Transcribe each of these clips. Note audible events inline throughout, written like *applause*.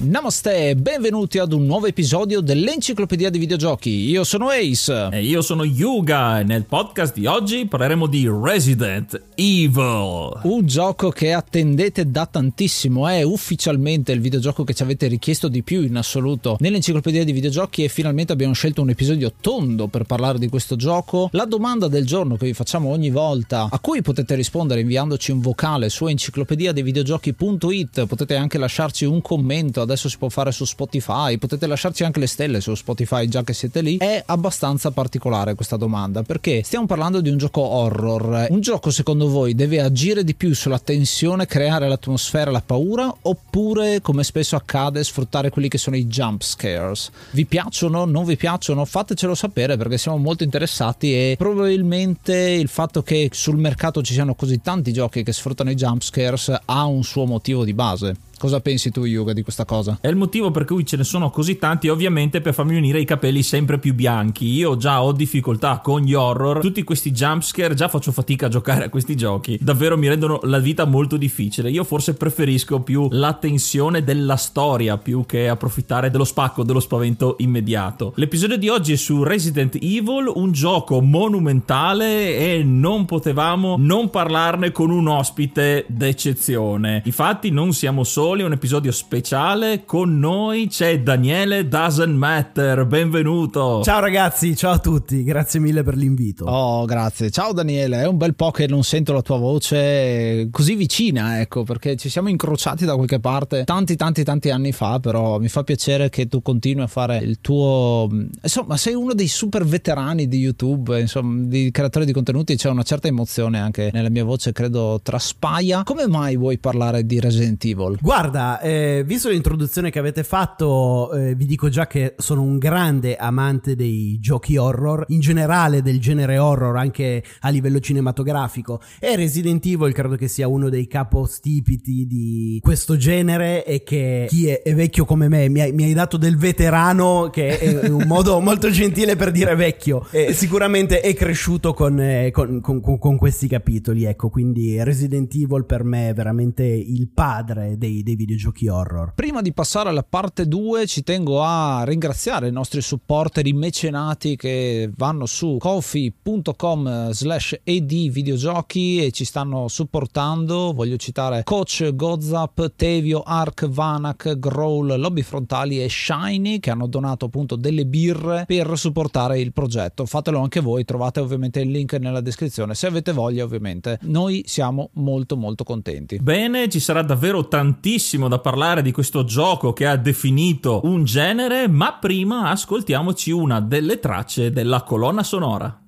Namaste, benvenuti ad un nuovo episodio dell'Enciclopedia dei Videogiochi. Io sono Ace. E io sono Yuga e nel podcast di oggi parleremo di Resident Evil. Un gioco che attendete da tantissimo, è ufficialmente il videogioco che ci avete richiesto di più in assoluto nell'Enciclopedia dei Videogiochi e finalmente abbiamo scelto un episodio tondo per parlare di questo gioco. La domanda del giorno che vi facciamo ogni volta, a cui potete rispondere inviandoci un vocale su enciclopedia dei videogiochi.it, potete anche lasciarci un commento adesso si può fare su Spotify, potete lasciarci anche le stelle su Spotify già che siete lì. È abbastanza particolare questa domanda perché stiamo parlando di un gioco horror. Un gioco secondo voi deve agire di più sulla tensione, creare l'atmosfera, la paura oppure come spesso accade sfruttare quelli che sono i jump scares? Vi piacciono? Non vi piacciono? Fatecelo sapere perché siamo molto interessati e probabilmente il fatto che sul mercato ci siano così tanti giochi che sfruttano i jump scares ha un suo motivo di base. Cosa pensi tu, Yuga, di questa cosa? È il motivo per cui ce ne sono così tanti, ovviamente per farmi unire i capelli sempre più bianchi. Io già ho difficoltà con gli horror, tutti questi jumpscare, già faccio fatica a giocare a questi giochi. Davvero mi rendono la vita molto difficile. Io forse preferisco più la tensione della storia più che approfittare dello spacco, dello spavento immediato. L'episodio di oggi è su Resident Evil, un gioco monumentale e non potevamo non parlarne con un ospite d'eccezione. Infatti non siamo soli soli, un episodio speciale. Con noi c'è Daniele Doesn't Matter. Benvenuto. Ciao ragazzi, ciao a tutti, grazie mille per l'invito. Oh, grazie. Ciao Daniele, è un bel po' che non sento la tua voce così vicina, ecco, perché ci siamo incrociati da qualche parte tanti tanti tanti anni fa, però mi fa piacere che tu continui a fare il tuo insomma, sei uno dei super veterani di YouTube, insomma, di creatori di contenuti, c'è una certa emozione anche nella mia voce, credo traspaia. Come mai vuoi parlare di Resident Evil? Guarda Guarda, eh, visto l'introduzione che avete fatto, eh, vi dico già che sono un grande amante dei giochi horror, in generale del genere horror anche a livello cinematografico. E Resident Evil credo che sia uno dei capostipiti di questo genere e che chi è, è vecchio come me mi hai, mi hai, dato del veterano che è un *laughs* modo molto gentile per dire vecchio. E sicuramente è cresciuto con, eh, con, con, con questi capitoli, ecco, quindi Resident Evil per me è veramente il padre dei dei videogiochi horror. Prima di passare alla parte 2 ci tengo a ringraziare i nostri supporter, i mecenati che vanno su coffee.com slash edvideogiochi e ci stanno supportando. Voglio citare Coach, Gozap, Tevio, Ark, Vanak, Growl, Lobby Frontali e Shiny che hanno donato appunto delle birre per supportare il progetto. Fatelo anche voi, trovate ovviamente il link nella descrizione se avete voglia ovviamente. Noi siamo molto molto contenti. Bene, ci sarà davvero tantissimo tantissimo da parlare di questo gioco che ha definito un genere, ma prima ascoltiamoci una delle tracce della colonna sonora.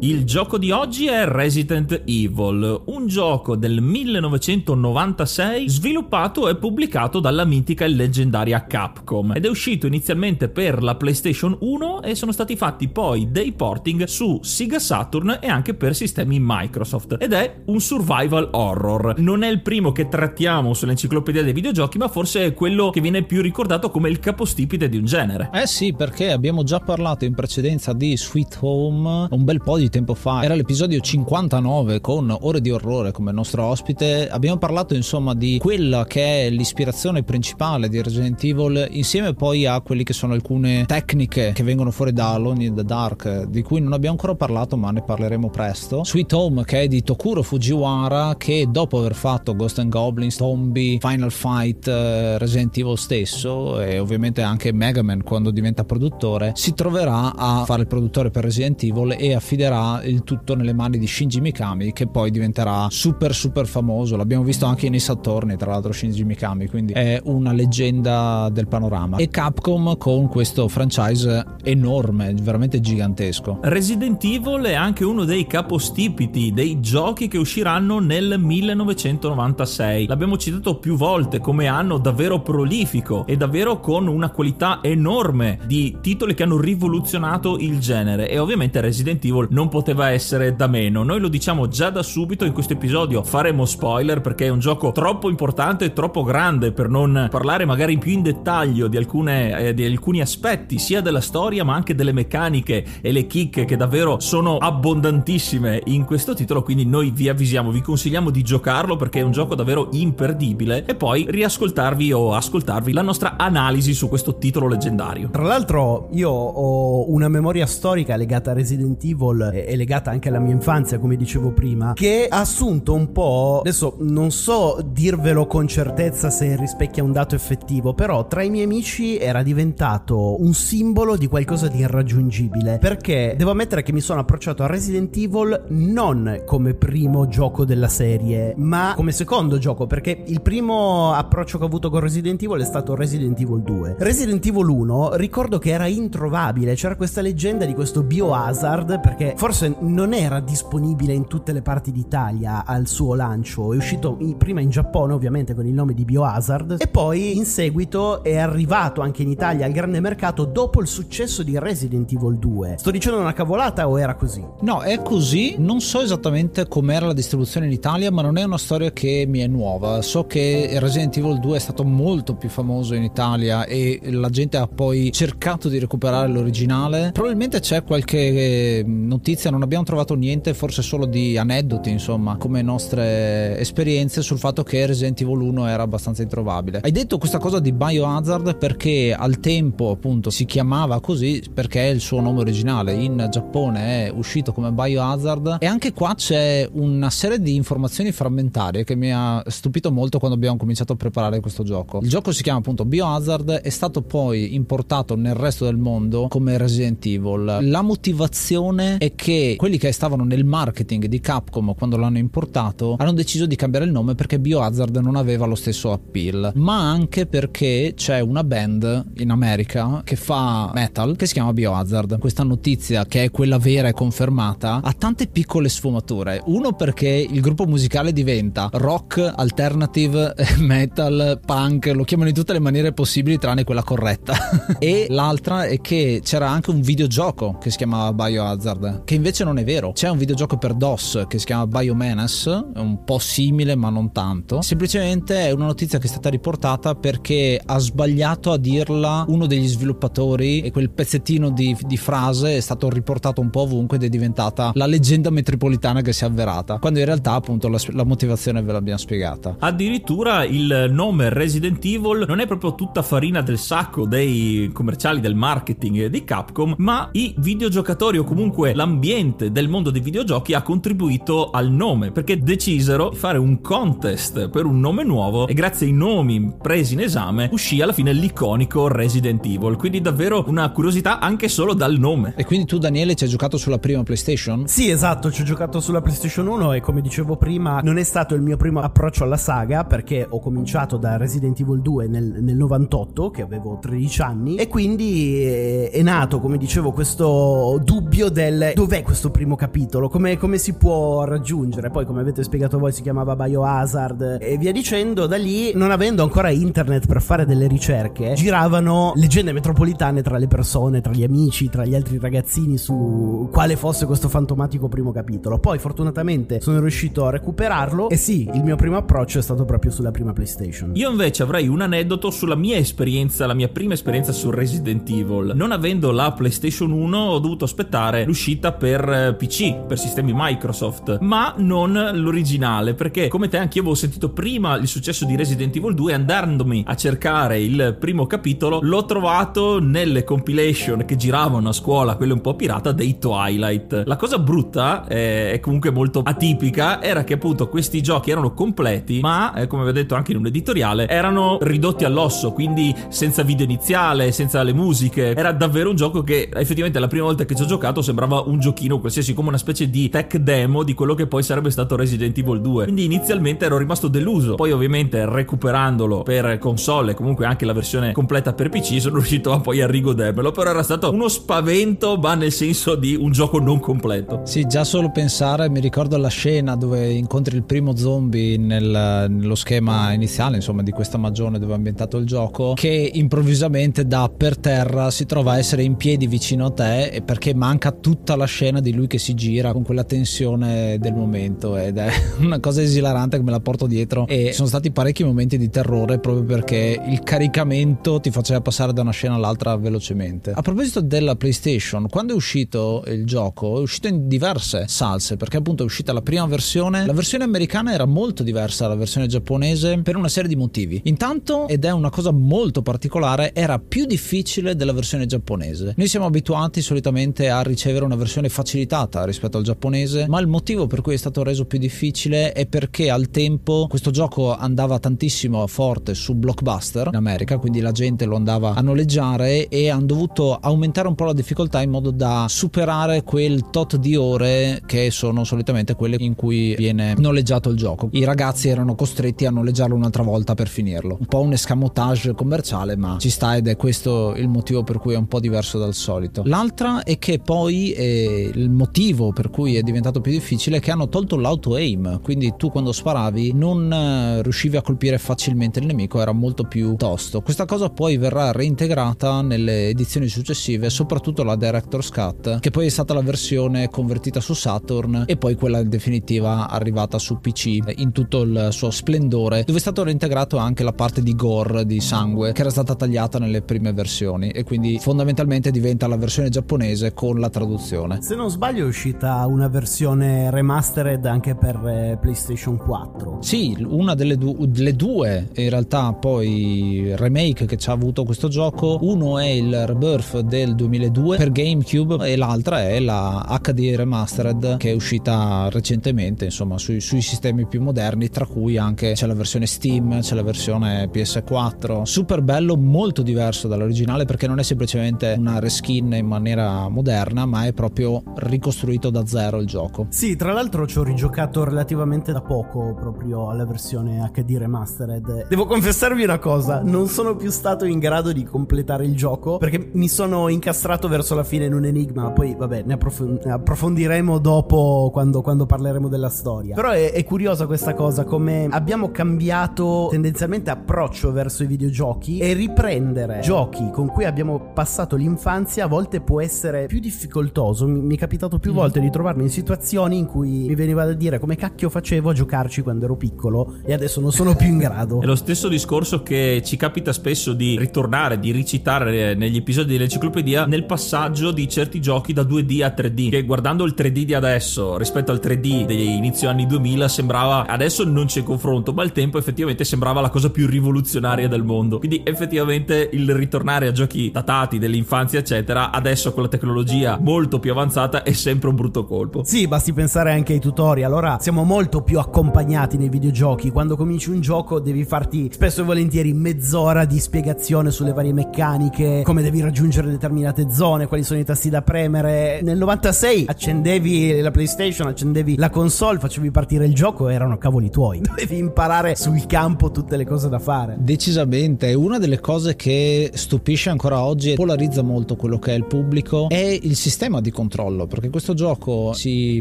Il gioco di oggi è Resident Evil, un gioco del 1996 sviluppato e pubblicato dalla mitica e leggendaria Capcom ed è uscito inizialmente per la PlayStation 1 e sono stati fatti poi dei porting su Sega Saturn e anche per sistemi Microsoft ed è un survival horror. Non è il primo che trattiamo sull'enciclopedia dei videogiochi ma forse è quello che viene più ricordato come il capostipite di un genere. Eh sì perché abbiamo già parlato in precedenza di Sweet Home un bel po' di tempo fa, era l'episodio 59 con Ore di Orrore come nostro ospite. Abbiamo parlato insomma di quella che è l'ispirazione principale di Resident Evil, insieme poi a quelle che sono alcune tecniche che vengono fuori da Alone in the Dark, di cui non abbiamo ancora parlato, ma ne parleremo presto. Sweet Home, che è di Tokuro Fujiwara, che dopo aver fatto Ghost and Goblins, Zombie, Final Fight, eh, Resident Evil stesso e ovviamente anche Mega Man quando diventa produttore, si troverà a fare il produttore per Resident Evil e affiderà il tutto nelle mani di Shinji Mikami che poi diventerà super super famoso. L'abbiamo visto anche nei Saturni tra l'altro Shinji Mikami quindi è una leggenda del panorama. E Capcom con questo franchise enorme veramente gigantesco. Resident Evil è anche uno dei capostipiti dei giochi che usciranno nel 1996 l'abbiamo citato più volte come anno davvero prolifico e davvero con una qualità enorme di titoli che hanno rivoluzionato il genere. E ovviamente Resident Evil non poteva essere da meno. Noi lo diciamo già da subito in questo episodio, faremo spoiler perché è un gioco troppo importante e troppo grande per non parlare magari più in dettaglio di, alcune, eh, di alcuni aspetti, sia della storia ma anche delle meccaniche e le chicche che davvero sono abbondantissime in questo titolo, quindi noi vi avvisiamo, vi consigliamo di giocarlo perché è un gioco davvero imperdibile e poi riascoltarvi o ascoltarvi la nostra analisi su questo titolo leggendario. Tra l'altro io ho una memoria storica legata a Resident Evil è legata anche alla mia infanzia, come dicevo prima, che ha assunto un po', adesso non so dirvelo con certezza se rispecchia un dato effettivo, però tra i miei amici era diventato un simbolo di qualcosa di irraggiungibile, perché devo ammettere che mi sono approcciato a Resident Evil non come primo gioco della serie, ma come secondo gioco, perché il primo approccio che ho avuto con Resident Evil è stato Resident Evil 2. Resident Evil 1 ricordo che era introvabile, c'era questa leggenda di questo biohazard, perché forse non era disponibile in tutte le parti d'Italia al suo lancio, è uscito prima in Giappone ovviamente con il nome di Biohazard e poi in seguito è arrivato anche in Italia al grande mercato dopo il successo di Resident Evil 2. Sto dicendo una cavolata o era così? No, è così, non so esattamente com'era la distribuzione in Italia, ma non è una storia che mi è nuova. So che Resident Evil 2 è stato molto più famoso in Italia e la gente ha poi cercato di recuperare l'originale. Probabilmente c'è qualche notizia notizia non abbiamo trovato niente, forse solo di aneddoti, insomma, come nostre esperienze sul fatto che Resident Evil 1 era abbastanza introvabile. Hai detto questa cosa di Biohazard perché al tempo, appunto, si chiamava così perché è il suo nome originale. In Giappone è uscito come Biohazard e anche qua c'è una serie di informazioni frammentarie che mi ha stupito molto quando abbiamo cominciato a preparare questo gioco. Il gioco si chiama appunto Biohazard, è stato poi importato nel resto del mondo come Resident Evil. La motivazione è che quelli che stavano nel marketing di Capcom quando l'hanno importato hanno deciso di cambiare il nome perché Biohazard non aveva lo stesso appeal, ma anche perché c'è una band in America che fa metal che si chiama Biohazard. Questa notizia, che è quella vera e confermata, ha tante piccole sfumature. Uno perché il gruppo musicale diventa rock, alternative, *laughs* metal, punk, lo chiamano in tutte le maniere possibili tranne quella corretta. *laughs* e l'altra è che c'era anche un videogioco che si chiamava Biohazard che invece non è vero. C'è un videogioco per DOS che si chiama Biomenace, è un po' simile ma non tanto. Semplicemente è una notizia che è stata riportata perché ha sbagliato a dirla uno degli sviluppatori e quel pezzettino di, di frase è stato riportato un po' ovunque ed è diventata la leggenda metropolitana che si è avverata, quando in realtà appunto la, la motivazione ve l'abbiamo spiegata. Addirittura il nome Resident Evil non è proprio tutta farina del sacco dei commerciali del marketing di Capcom, ma i videogiocatori o comunque l'ambiente del mondo dei videogiochi ha contribuito al nome, perché decisero di fare un contest per un nome nuovo e grazie ai nomi presi in esame uscì alla fine l'iconico Resident Evil, quindi davvero una curiosità anche solo dal nome. E quindi tu Daniele ci hai giocato sulla prima PlayStation? Sì, esatto, ci ho giocato sulla PlayStation 1 e come dicevo prima non è stato il mio primo approccio alla saga perché ho cominciato da Resident Evil 2 nel, nel 98 che avevo 13 anni e quindi è, è nato, come dicevo, questo dubbio del dov'è questo primo capitolo, come, come si può raggiungere. Poi come avete spiegato voi si chiamava Biohazard e via dicendo, da lì non avendo ancora internet per fare delle ricerche, giravano leggende metropolitane tra le persone, tra gli amici, tra gli altri ragazzini su quale fosse questo fantomatico primo capitolo. Poi fortunatamente sono riuscito a recuperarlo e sì, il mio primo approccio è stato proprio sulla prima PlayStation. Io invece avrei un aneddoto sulla mia esperienza, la mia prima esperienza su Resident Evil. Non avendo la PlayStation 1 ho dovuto aspettare l'uscita per eh, PC, per sistemi Microsoft, ma non l'originale, perché come te anche io avevo sentito prima il successo di Resident Evil 2 andandomi a cercare il primo capitolo, l'ho trovato nelle compilation che giravano a scuola, quelle un po' pirata dei Twilight. La cosa brutta eh, è comunque molto atipica era che appunto questi giochi erano completi, ma eh, come vi ho detto anche in un editoriale, erano ridotti all'osso, quindi senza video iniziale, senza le musiche. Era davvero un gioco che effettivamente la prima volta che ci ho giocato sembrava un giochino qualsiasi, come una specie di tech demo di quello che poi sarebbe stato Resident Evil 2. Quindi inizialmente ero rimasto deluso. Poi ovviamente recuperandolo per console e comunque anche la versione completa per PC sono riuscito a poi a rigodermelo, però era stato uno spavento, ma nel senso di un gioco non completo. Sì, già solo pensare, mi ricordo la scena dove incontri il primo zombie nel, nello schema iniziale, insomma, di questa magione dove è ambientato il gioco, che improvvisamente da per terra si trova a essere in piedi vicino a te perché manca tutta la scena di lui che si gira con quella tensione del momento ed è *laughs* una cosa esilarante che me la porto dietro e sono stati parecchi momenti di terrore proprio perché il caricamento ti faceva passare da una scena all'altra velocemente. A proposito della PlayStation, quando è uscito il gioco è uscito in diverse salse perché appunto è uscita la prima versione, la versione americana era molto diversa dalla versione giapponese per una serie di motivi. Intanto, ed è una cosa molto particolare, era più difficile della versione giapponese. Noi siamo abituati solitamente a ricevere una versione facilitata rispetto al giapponese, ma il motivo per cui è stato reso più difficile è perché al tempo questo gioco andava tantissimo forte su Blockbuster in America, quindi la gente lo andava a noleggiare e hanno dovuto aumentare un po' la difficoltà in modo da superare quel tot di ore che sono solitamente quelle in cui viene noleggiato il gioco. I ragazzi erano costretti a noleggiarlo un'altra volta per finirlo. Un po' un escamotage commerciale, ma ci sta ed è questo il motivo per cui è un po' diverso dal solito. L'altra è che poi eh, il motivo per cui è diventato più difficile è che hanno tolto l'auto aim, quindi tu quando sparavi non eh, riuscivi a colpire facilmente il nemico, era molto più tosto. Questa cosa poi verrà reintegrata nelle edizioni successive, soprattutto la Director's Cut, che poi è stata la versione convertita su Saturn e poi quella definitiva arrivata su PC in tutto il suo splendore, dove è stato reintegrato anche la parte di gore, di sangue, che era stata tagliata nelle prime versioni e quindi fondamentalmente diventa la versione giapponese con la traduzione. Se non sbaglio è uscita una versione remastered anche per eh, PlayStation 4. Sì, una delle, du- due in realtà poi remake che ci ha avuto questo gioco, uno è il Rebirth del 2002 per GameCube e l'altra è la HD Remastered che è uscita recentemente insomma sui, sui sistemi più moderni tra cui anche c'è la versione Steam, c'è la versione PS4 super bello, molto diverso dall'originale perché non è semplicemente una reskin in maniera moderna ma è proprio ricostruito da zero il gioco Sì, tra l'altro ci ho rigiocato relativamente da poco proprio alla versione HD Remastered. Devo confessarvi una cosa, non sono più stato in grado di completare il gioco perché mi sono incastrato verso la fine in un enigma, poi vabbè ne, approf- approfondiremo dopo quando, quando, parleremo della storia. Però è, è curiosa questa cosa, come abbiamo cambiato tendenzialmente approccio verso i videogiochi e riprendere giochi con cui abbiamo passato l'infanzia a volte può essere più difficoltoso, mi è capitato più volte di trovarmi in situazioni in cui mi veniva da dire come cacchio facevo a giocarci quando ero piccolo e adesso non sono più in grado. *laughs* È lo stesso discorso che ci capita spesso di ritornare, di ricitare negli episodi dell'enciclopedia nel passaggio di certi giochi da 2D a 3D, che guardando il 3D di adesso rispetto al 3D degli inizio anni 2000 sembrava, adesso non c'è confronto, ma al tempo effettivamente sembrava la cosa più rivoluzionaria del mondo. Quindi effettivamente il ritornare a giochi datati dell'infanzia eccetera, adesso con la tecnologia molto più avanzata è sempre un brutto colpo. Sì, basti pensare anche ai tutorial, allora siamo molto più accompagnati nei videogiochi, quando cominci un gioco devi farti spesso e volentieri mezz'ora di spiegazione sulle varie meccaniche, come devi raggiungere determinate zone, quali sono i tasti da premere. Nel 96 accendevi la PlayStation, accendevi la console, facevi partire il gioco, erano cavoli tuoi. *laughs* Dovevi imparare sul campo tutte le cose da fare. Decisamente, una delle cose che stupisce ancora oggi e polarizza molto quello che è il pubblico è il sistema di controllo, perché questo gioco si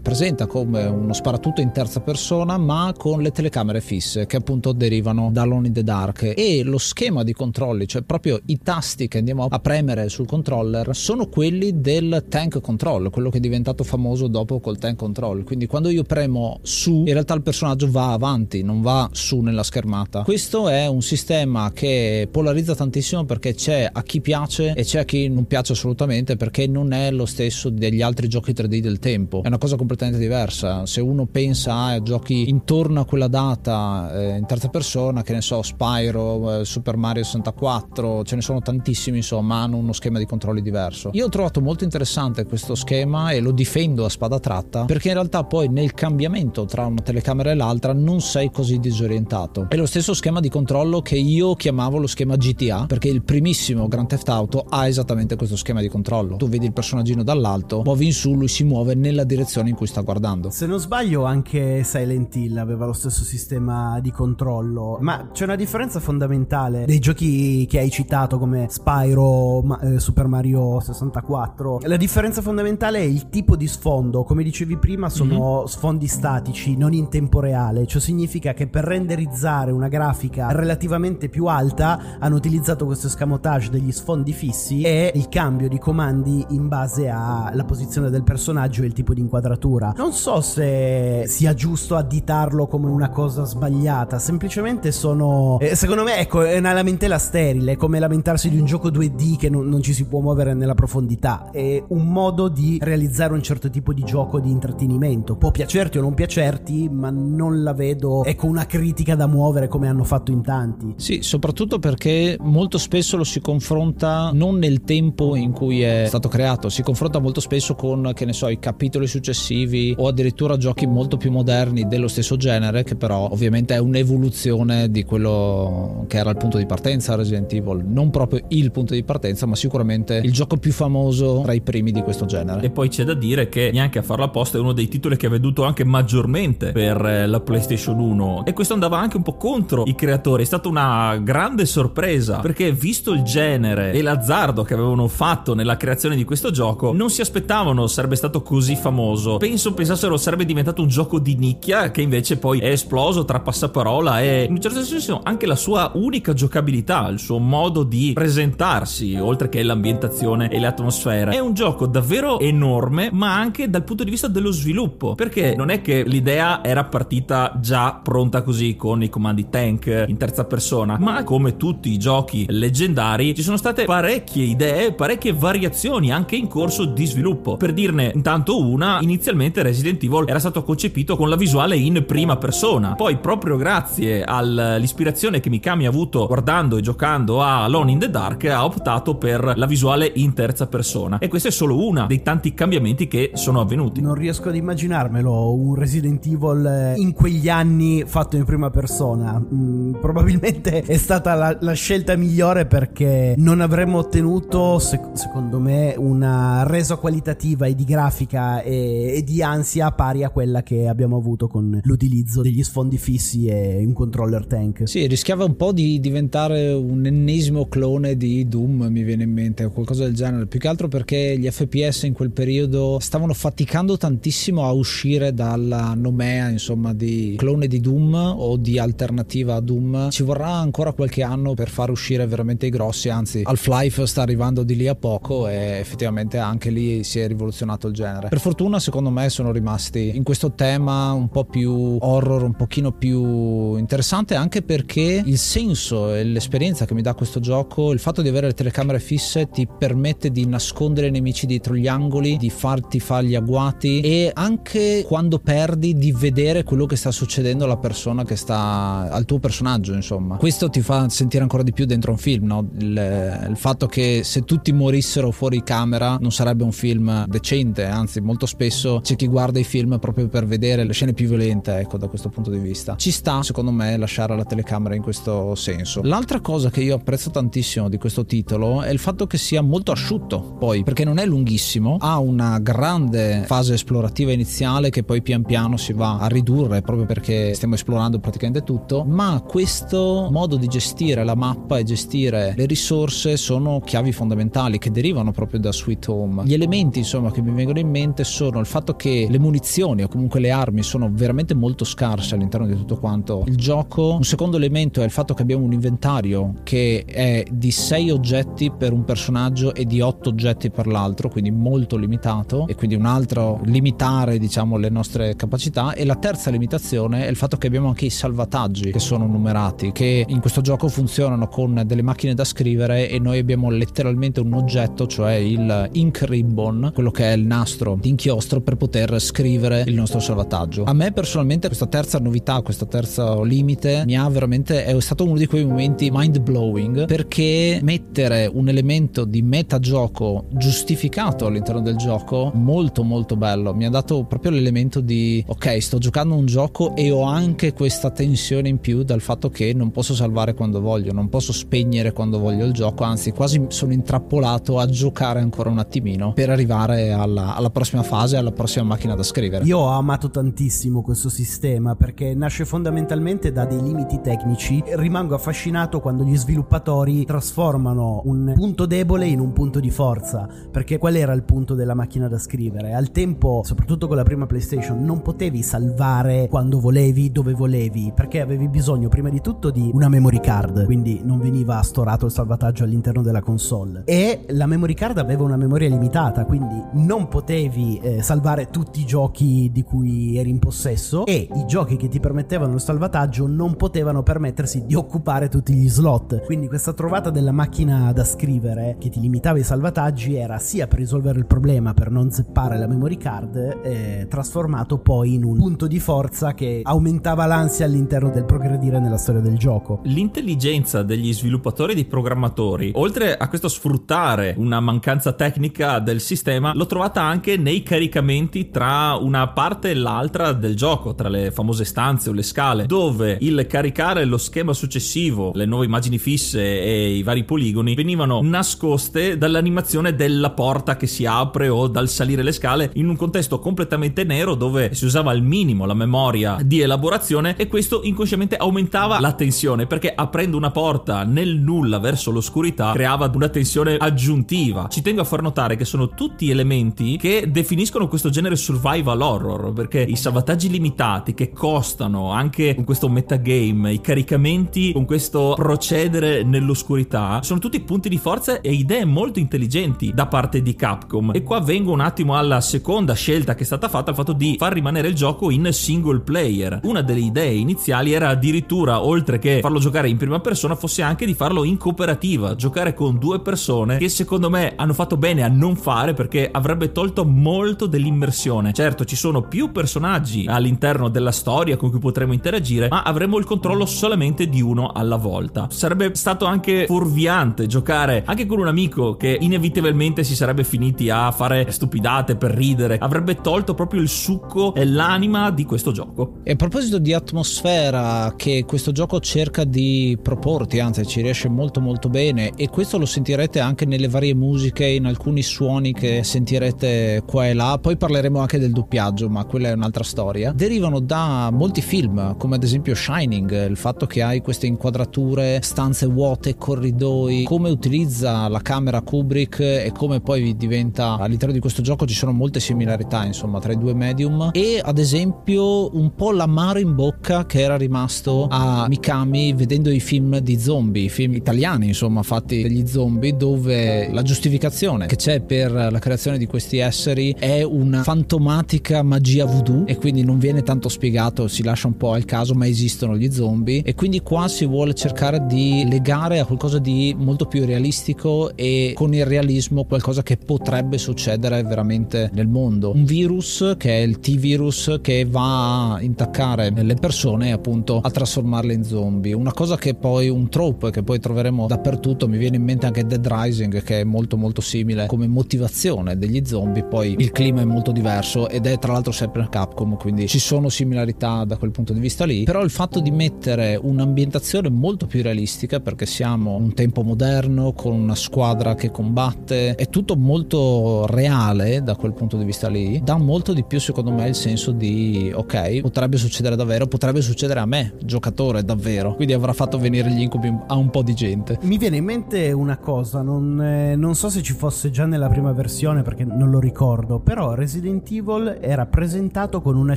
presenta come uno sparatutto in terza persona, ma con le telecamere fisse che appunto derivano da Alone in the Dark e lo schema di controlli, cioè proprio i tasti che andiamo a premere sul controller sono quelli del tank control, quello che è diventato famoso dopo col tank control. Quindi quando io premo su, in realtà il personaggio va avanti, non va su nella schermata. Questo è un sistema che polarizza tantissimo perché c'è a chi piace e c'è a chi non piace assolutamente perché non è lo stesso degli altri giochi 3D del tempo. È una cosa completamente diversa. Se uno pensa a giochi intorno a quella data eh, in terza persona, che ne so, Spyro, eh, Super Mario 64, ce ne sono tantissimi, insomma, hanno uno schema di controlli diverso. Io ho trovato molto interessante questo schema e lo difendo a spada tratta perché in realtà poi nel cambiamento tra una telecamera e l'altra non sei così disorientato. È lo stesso schema di controllo che io chiamavo lo schema GTA perché il primissimo Grand Theft Auto ha esattamente questo schema di controllo. Tu vedi il personaggino dall'alto, muovi in su, lui si muove nella direzione in cui sta guardando. Se non sbaglio anche Silent Hill aveva lo stesso sistema di controllo, ma c'è una differenza fondamentale dei giochi che hai citato come Spyro, ma, eh, Super Mario 64. La differenza fondamentale è il tipo di sfondo, come dicevi prima sono mm-hmm. sfondi statici, non in tempo reale, ciò significa che per renderizzare una grafica relativamente più alta hanno utilizzato questo escamotage degli sfondi fissi e il cambio di comandi in base alla posizione del personaggio e il tipo di inquadratura. Non so se sia giusto additarlo come una cosa sbagliata, semplicemente sono... Eh, secondo me, ecco, è una lamentela sterile, come lamentarsi di un gioco 2D che non, non ci si può muovere nella profondità. È un modo di realizzare un certo tipo di gioco di intrattenimento. Può piacerti o non piacerti, ma non la vedo, ecco, una critica da muovere come hanno fatto in tanti. Sì, soprattutto perché molto spesso lo si confronta non nel tempo in cui è stato creato, si confronta molto spesso con, che ne so, i capitoli successivi o addirittura giochi molto più moderni dello stesso genere, che però ovviamente è un'evoluzione di quello che era il punto di partenza Resident Evil, non proprio il punto di partenza, ma sicuramente il gioco più famoso tra i primi di questo genere. E poi c'è da dire che neanche a farlo apposta è uno dei titoli che ha venduto anche maggiormente per eh, la PlayStation 1 e questo andava anche un po' contro i creatori, è stata una grande sorpresa perché visto il genere e l'azzardo che avevano fatto nella creazione di questo gioco, non si aspettavano sarebbe stato così famoso. Penso pensassero sarebbe diventato un gioco di nicchia che invece poi è esploso tra passaparola e in un certo senso anche la sua unica giocabilità, il suo modo di presentarsi, oltre che l'ambientazione e l'atmosfera. È un gioco davvero enorme, ma anche dal punto di vista dello sviluppo, perché non è che l'idea era partita già pronta così con i comandi tank in terza persona, ma come tutti i giochi leggendari ci sono state parecchie idee, parecchie variazioni anche in corso di sviluppo. Per dirne intanto una, inizialmente Resident Evil era stato concepito con la visuale in prima persona, poi proprio grazie all'ispirazione che Mikami ha avuto guardando e giocando a Alone in the Dark ha optato per la visuale in terza persona e questa è solo una dei tanti cambiamenti che sono avvenuti. Non riesco ad immaginarmelo un Resident Evil eh, in quegli anni fatto in prima persona. Mm, probabilmente *laughs* è stata la, la, scelta migliore perché non avremmo ottenuto, sec- secondo me, una resa qualitativa e di grafica e, e di ansia pari a quella che abbiamo avuto con l'utilizzo degli sfondi fissi e un controller tank. Sì, rischiava un po' di diventare un ennesimo clone di Doom, mi viene in mente, o qualcosa del genere. Più che altro perché gli FPS in quel periodo stavano faticando tantissimo a uscire dalla nomea, insomma, di clone di Doom o di alternativa a Doom. Ci vorrà ancora qualche anno per far uscire veramente i grossi, anzi, Half-Life sta arrivando di lì a poco e effettivamente anche lì si rivoluzionato il genere. Per fortuna secondo me sono rimasti in questo tema un po' più horror, un pochino più interessante anche perché il senso e l'esperienza che mi dà questo gioco, il fatto di avere le telecamere fisse ti permette di nascondere i nemici dietro gli angoli, di farti fare gli agguati e anche quando perdi di vedere quello che sta succedendo alla persona che sta al tuo personaggio, insomma. Questo ti fa sentire ancora di più dentro un film, no? il, il fatto che se tutti morissero fuori camera non sarebbe un film decente, anzi molto spesso c'è chi guarda i film proprio per vedere le scene più violente, ecco, da questo punto di vista. Ci sta, secondo me, lasciare la telecamera in questo senso. L'altra cosa che io apprezzo tantissimo di questo titolo è il fatto che sia molto asciutto, poi, perché non è lunghissimo, ha una grande fase esplorativa iniziale che poi pian piano si va a ridurre proprio perché stiamo esplorando praticamente tutto, ma questo modo di gestire la mappa e gestire le risorse sono chiavi fondamentali che derivano proprio da Sweet Home. Gli elementi, insomma, che mi vengono in mente sono il fatto che le munizioni o comunque le armi sono veramente molto scarse all'interno di tutto quanto il gioco. Un secondo elemento è il fatto che abbiamo un inventario che è di 6 oggetti per un personaggio e di 8 oggetti per l'altro, quindi molto limitato e quindi un altro limitare, diciamo, le nostre capacità e la terza limitazione è il fatto che abbiamo anche i salvataggi che sono numerati, che in questo gioco funzionano con delle macchine da scrivere e noi abbiamo letteralmente un oggetto, cioè il ink ribbon, quello che è il nastro d'inchiostro per poter scrivere il nostro salvataggio. A me personalmente questa terza novità, questo terzo limite mi ha veramente è stato uno di quei momenti mind blowing perché mettere un elemento di metagioco giustificato all'interno del gioco molto molto bello, mi ha dato proprio l'elemento di ok, sto giocando un gioco e ho anche questa tensione in più dal fatto che non posso salvare quando voglio, non posso spegnere quando voglio il gioco, anzi quasi sono intrappolato a giocare ancora un attimino per arrivare alla, alla prossima fase, alla prossima macchina da scrivere. Io ho amato tantissimo questo sistema perché nasce fondamentalmente da dei limiti tecnici rimango affascinato quando gli sviluppatori trasformano un punto debole in un punto di forza, perché qual era il punto della macchina da scrivere? Al tempo, soprattutto con la prima PlayStation, non potevi salvare quando volevi, dove volevi, perché avevi bisogno prima di tutto di una memory card, quindi non veniva storato il salvataggio all'interno della console e la memory card aveva una memoria limitata, quindi non potevi eh, salvare tutti i giochi di cui eri in possesso e i giochi che ti permettevano il salvataggio non potevano permettersi di occupare tutti gli slot. Quindi questa trovata della macchina da scrivere che ti limitava i salvataggi era sia per risolvere il problema per non zeppare la memory card, eh, trasformato poi in un punto di forza che aumentava l'ansia all'interno del progredire nella storia del gioco. L'intelligenza degli sviluppatori e dei programmatori, oltre a questo sfruttare una mancanza tecnica del sistema, l'ho trovata anche nei caricamenti tra una parte e l'altra del gioco, tra le famose stanze o le scale, dove il caricare lo schema successivo, le nuove immagini fisse e i vari poligoni venivano nascoste dall'animazione della porta che si apre o dal salire le scale in un contesto completamente nero dove si usava al minimo la memoria di elaborazione e questo inconsciamente aumentava la tensione perché aprendo una porta nel nulla verso l'oscurità creava una tensione aggiuntiva. Ci tengo a far notare che sono tutti elementi che definiscono questo genere survival horror perché i salvataggi limitati che costano anche con questo metagame, i caricamenti con questo procedere nell'oscurità sono tutti punti di forza e idee molto intelligenti da parte di Capcom. E qua vengo un attimo alla seconda scelta che è stata fatta, il fatto di far rimanere il gioco in single player. Una delle idee iniziali era addirittura, oltre che farlo giocare in prima persona, fosse anche di farlo in cooperativa, giocare con due persone che secondo me hanno fatto bene a non fare perché avrebbe tolto molto dell'immersione. Certo, ci sono più personaggi all'interno della storia con cui potremo interagire, ma avremo il controllo solamente di uno alla volta. Sarebbe stato anche fuorviante giocare anche con un amico che inevitabilmente si sarebbe finiti a fare stupidate per ridere. Avrebbe tolto proprio il succo e l'anima di questo gioco. E a proposito di atmosfera che questo gioco cerca di proporti, anzi ci riesce molto molto bene e questo lo sentirete anche nelle varie musiche, in alcuni suoni che sentirete qua e là, poi parleremo anche del doppiaggio, ma quella è un'altra storia. Derivano da molti film, come ad esempio Shining, il fatto che hai queste inquadrature, stanze vuote, corridoi, come utilizza la camera Kubrick e come poi diventa all'interno di questo gioco ci sono molte similarità, insomma, tra i due medium e ad esempio un po' l'amaro in bocca che era rimasto a Mikami vedendo i film di zombie, i film italiani, insomma, fatti degli zombie dove la giustificazione che c'è per la creazione creazione di questi esseri è una fantomatica magia voodoo e quindi non viene tanto spiegato, si lascia un po' al caso, ma esistono gli zombie e quindi qua si vuole cercare di legare a qualcosa di molto più realistico e con il realismo qualcosa che potrebbe succedere veramente nel mondo. Un virus che è il T-virus che va a intaccare le persone appunto a trasformarle in zombie. Una cosa che poi un trope che poi troveremo dappertutto, mi viene in mente anche Dead Rising che è molto molto simile come motivazione degli zombie, poi il clima è molto diverso ed è tra l'altro sempre Capcom, quindi ci sono similarità da quel punto di vista lì, però il fatto di mettere un'ambientazione molto più realistica perché siamo un tempo moderno con una squadra che combatte, è tutto molto reale da quel punto di vista lì, dà molto di più secondo me il senso di ok, potrebbe succedere davvero, potrebbe succedere a me, giocatore davvero, quindi avrà fatto venire gli incubi a un po' di gente. Mi viene in mente una cosa, non, eh, non so se ci fosse già nella prima versione perché non lo ricordo, però Resident Evil era presentato con una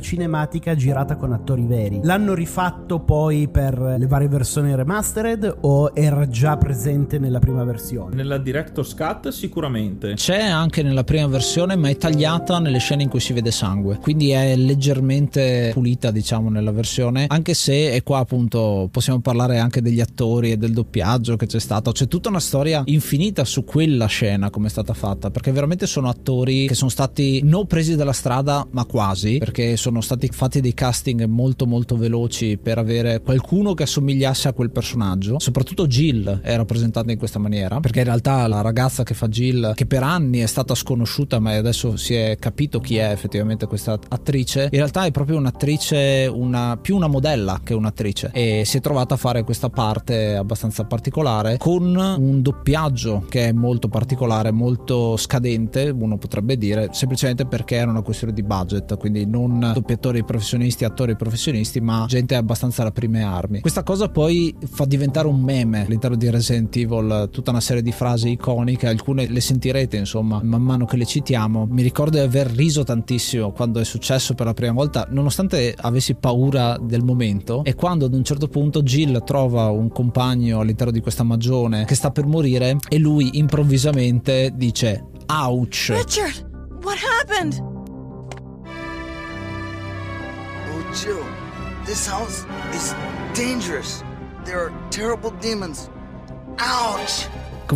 cinematica girata con attori veri. L'hanno rifatto poi per le varie versioni remastered o era già presente nella prima versione? Nella Director's Cut sicuramente. C'è anche nella prima versione, ma è tagliata nelle scene in cui si vede sangue, quindi è leggermente pulita, diciamo, nella versione, anche se e qua appunto possiamo parlare anche degli attori e del doppiaggio che c'è stato. C'è tutta una storia infinita su quella scena come è stata fatta, perché veramente sono attori che sono stati non presi dalla strada, ma quasi, perché sono stati fatti dei casting molto molto veloci per avere qualcuno che assomigliasse a quel personaggio. Soprattutto Jill è rappresentata in questa maniera, perché in realtà la ragazza che fa Jill, che per anni è stata sconosciuta, ma adesso si è capito chi è effettivamente questa attrice, in realtà è proprio un'attrice, una, più una modella che un'attrice, e si è trovata a fare questa parte abbastanza particolare con un doppiaggio che è molto particolare, molto scadente, uno potrebbe dire, semplicemente perché era una questione di budget, quindi non doppiatori professionisti, attori professionisti, ma gente abbastanza alle prime armi. Questa cosa poi fa diventare un meme all'interno di Resident Evil, tutta una serie di frasi iconiche, alcune le sentirete insomma man mano che le citiamo. Mi ricordo di aver riso tantissimo quando è successo per la prima volta, nonostante avessi paura del momento, e quando ad un certo punto Jill trova un compagno all'interno di questa magione che sta per morire e lui improvvisamente dice ouch. Richard, what happened? Oh, Jill, this house is dangerous. There are terrible demons. Ouch!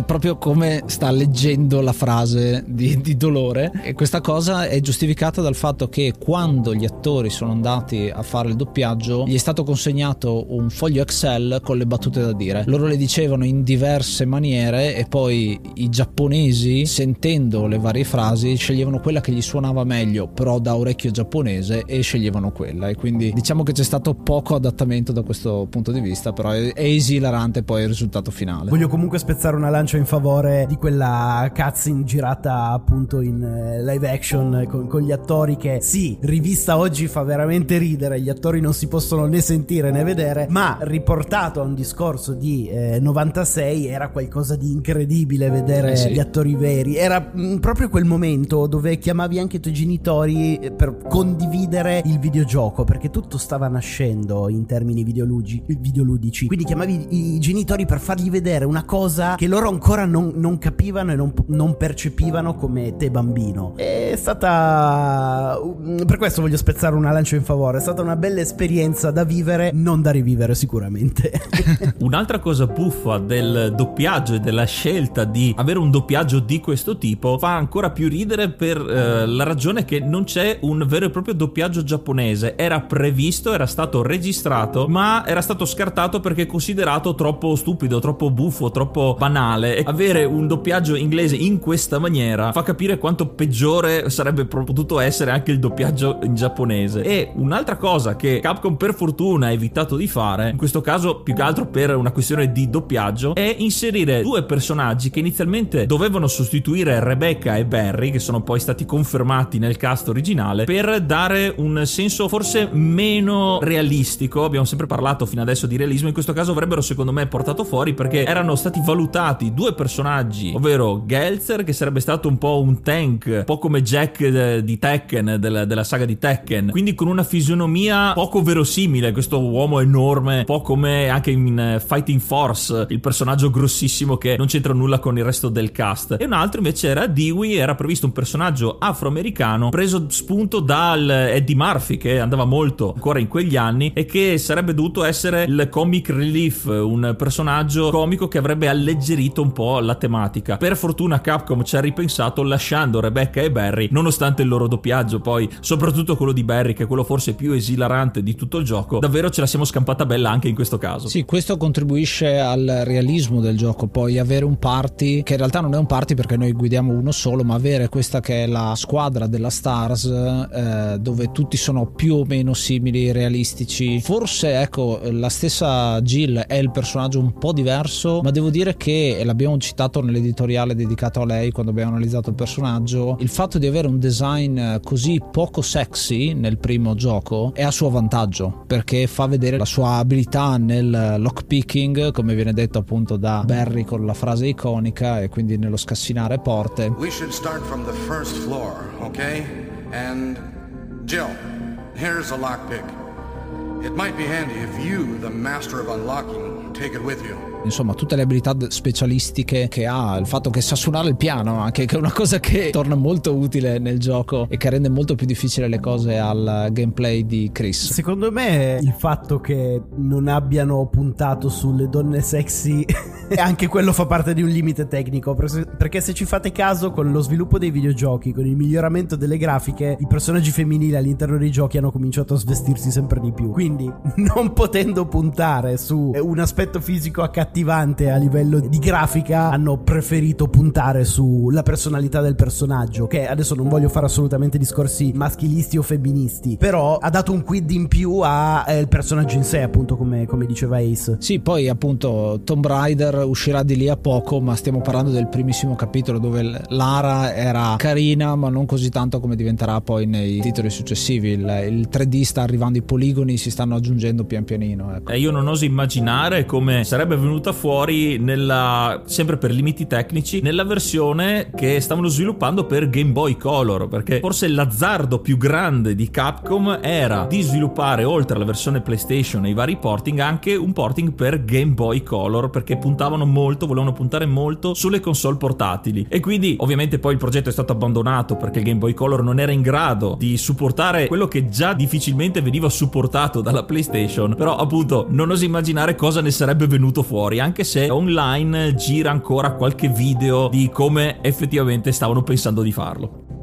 Proprio come sta leggendo la frase di, di, dolore. E questa cosa è giustificata dal fatto che quando gli attori sono andati a fare il doppiaggio gli è stato consegnato un foglio Excel con le battute da dire. Loro le dicevano in diverse maniere e poi i giapponesi sentendo le varie frasi sceglievano quella che gli suonava meglio però da orecchio giapponese e sceglievano quella. E quindi diciamo che c'è stato poco adattamento da questo punto di vista però è, è esilarante poi il risultato finale. Voglio comunque spezzare una lancia lancio in favore di quella cutscene girata appunto in eh, live action con, con, gli attori che sì, rivista oggi fa veramente ridere, gli attori non si possono né sentire né vedere, ma riportato a un discorso di eh, 96 era qualcosa di incredibile vedere eh sì. gli attori veri, era mh, mm, proprio quel momento dove chiamavi anche i tuoi genitori eh, per condividere il videogioco, perché tutto stava nascendo in termini videoludici, videoludici. quindi chiamavi i genitori per fargli vedere una cosa che loro ancora non, non capivano e non, non, percepivano come te bambino. È stata... Per questo voglio spezzare una lancia in favore, è stata una bella esperienza da vivere, non da rivivere sicuramente. *laughs* Un'altra cosa buffa del doppiaggio e della scelta di avere un doppiaggio di questo tipo fa ancora più ridere per eh, la ragione che non c'è un vero e proprio doppiaggio giapponese. Era previsto, era stato registrato, ma era stato scartato perché considerato troppo stupido, troppo buffo, troppo banale originale e avere un doppiaggio inglese in questa maniera fa capire quanto peggiore sarebbe potuto essere anche il doppiaggio in giapponese. E un'altra cosa che Capcom per fortuna ha evitato di fare, in questo caso più che altro per una questione di doppiaggio, è inserire due personaggi che inizialmente dovevano sostituire Rebecca e Barry, che sono poi stati confermati nel cast originale, per dare un senso forse meno realistico. Abbiamo sempre parlato fino adesso di realismo, in questo caso avrebbero secondo me portato fuori perché erano stati valutati due personaggi, ovvero Gelzer, che sarebbe stato un po' un tank, un po' come Jack eh, di Tekken, della, della saga di Tekken, quindi con una fisionomia poco verosimile, questo uomo enorme, un po' come anche in eh, Fighting Force, il personaggio grossissimo che non c'entra nulla con il resto del cast. E un altro invece era Dewey, era previsto un personaggio afroamericano preso spunto dal Eddie Murphy che andava molto ancora in quegli anni e che sarebbe dovuto essere il comic relief, un personaggio comico che avrebbe alleggerito un po' la tematica. Per fortuna Capcom ci ha ripensato lasciando Rebecca e Barry, nonostante il loro doppiaggio, poi soprattutto quello di Barry che è quello forse più esilarante di tutto il gioco, davvero ce la siamo scampata bella anche in questo caso. Sì, questo contribuisce al realismo del gioco, poi avere un party che in realtà non è un party perché noi guidiamo uno solo, ma avere questa che è la squadra della Stars eh, dove tutti sono più o meno simili, realistici. Forse ecco, la stessa Jill è il personaggio un po' diverso, ma devo dire che e l'abbiamo citato nell'editoriale dedicato a lei quando abbiamo analizzato il personaggio, il fatto di avere un design così poco sexy nel primo gioco è a suo vantaggio perché fa vedere la sua abilità nel lockpicking, come viene detto appunto da Barry con la frase iconica e quindi nello scassinare porte. We should start from the first floor, okay? And Jill, here's a lockpick. It might be handy if you, the master of unlocking, take it with you. insomma tutte le abilità specialistiche che ha, il fatto che sa suonare il piano anche che è una cosa che torna molto utile nel gioco e che rende molto più difficile le cose al gameplay di Chris. Secondo me il fatto che non abbiano puntato sulle donne sexy *laughs* anche quello fa parte di un limite tecnico perché se ci fate caso con lo sviluppo dei videogiochi, con il miglioramento delle grafiche, i personaggi femminili all'interno dei giochi hanno cominciato a svestirsi sempre di più. Quindi *laughs* non potendo puntare su un aspetto fisico accattivante a livello di grafica, hanno preferito puntare sulla personalità del personaggio. Che adesso non voglio fare assolutamente discorsi maschilisti o femministi, però ha dato un quid in più al eh, personaggio in sé, appunto, come, come diceva Ace. Sì, poi appunto Tomb Raider uscirà di lì a poco, ma stiamo parlando del primissimo capitolo dove Lara era carina, ma non così tanto come diventerà poi nei titoli successivi. Il, il 3D sta arrivando, i poligoni si stanno aggiungendo pian pianino. Ecco. E io non oso immaginare come sarebbe venuta fuori nella, sempre per limiti tecnici nella versione che stavano sviluppando per Game Boy Color perché forse l'azzardo più grande di Capcom era di sviluppare oltre alla versione PlayStation e i vari porting anche un porting per Game Boy Color perché puntavano molto, volevano puntare molto sulle console portatili. E quindi ovviamente poi il progetto è stato abbandonato perché il Game Boy Color non era in grado di supportare quello che già difficilmente veniva supportato dalla PlayStation. Però appunto non oso immaginare cosa ne sarebbe venuto fuori fuori, anche se online gira ancora qualche video di come effettivamente stavano pensando di farlo.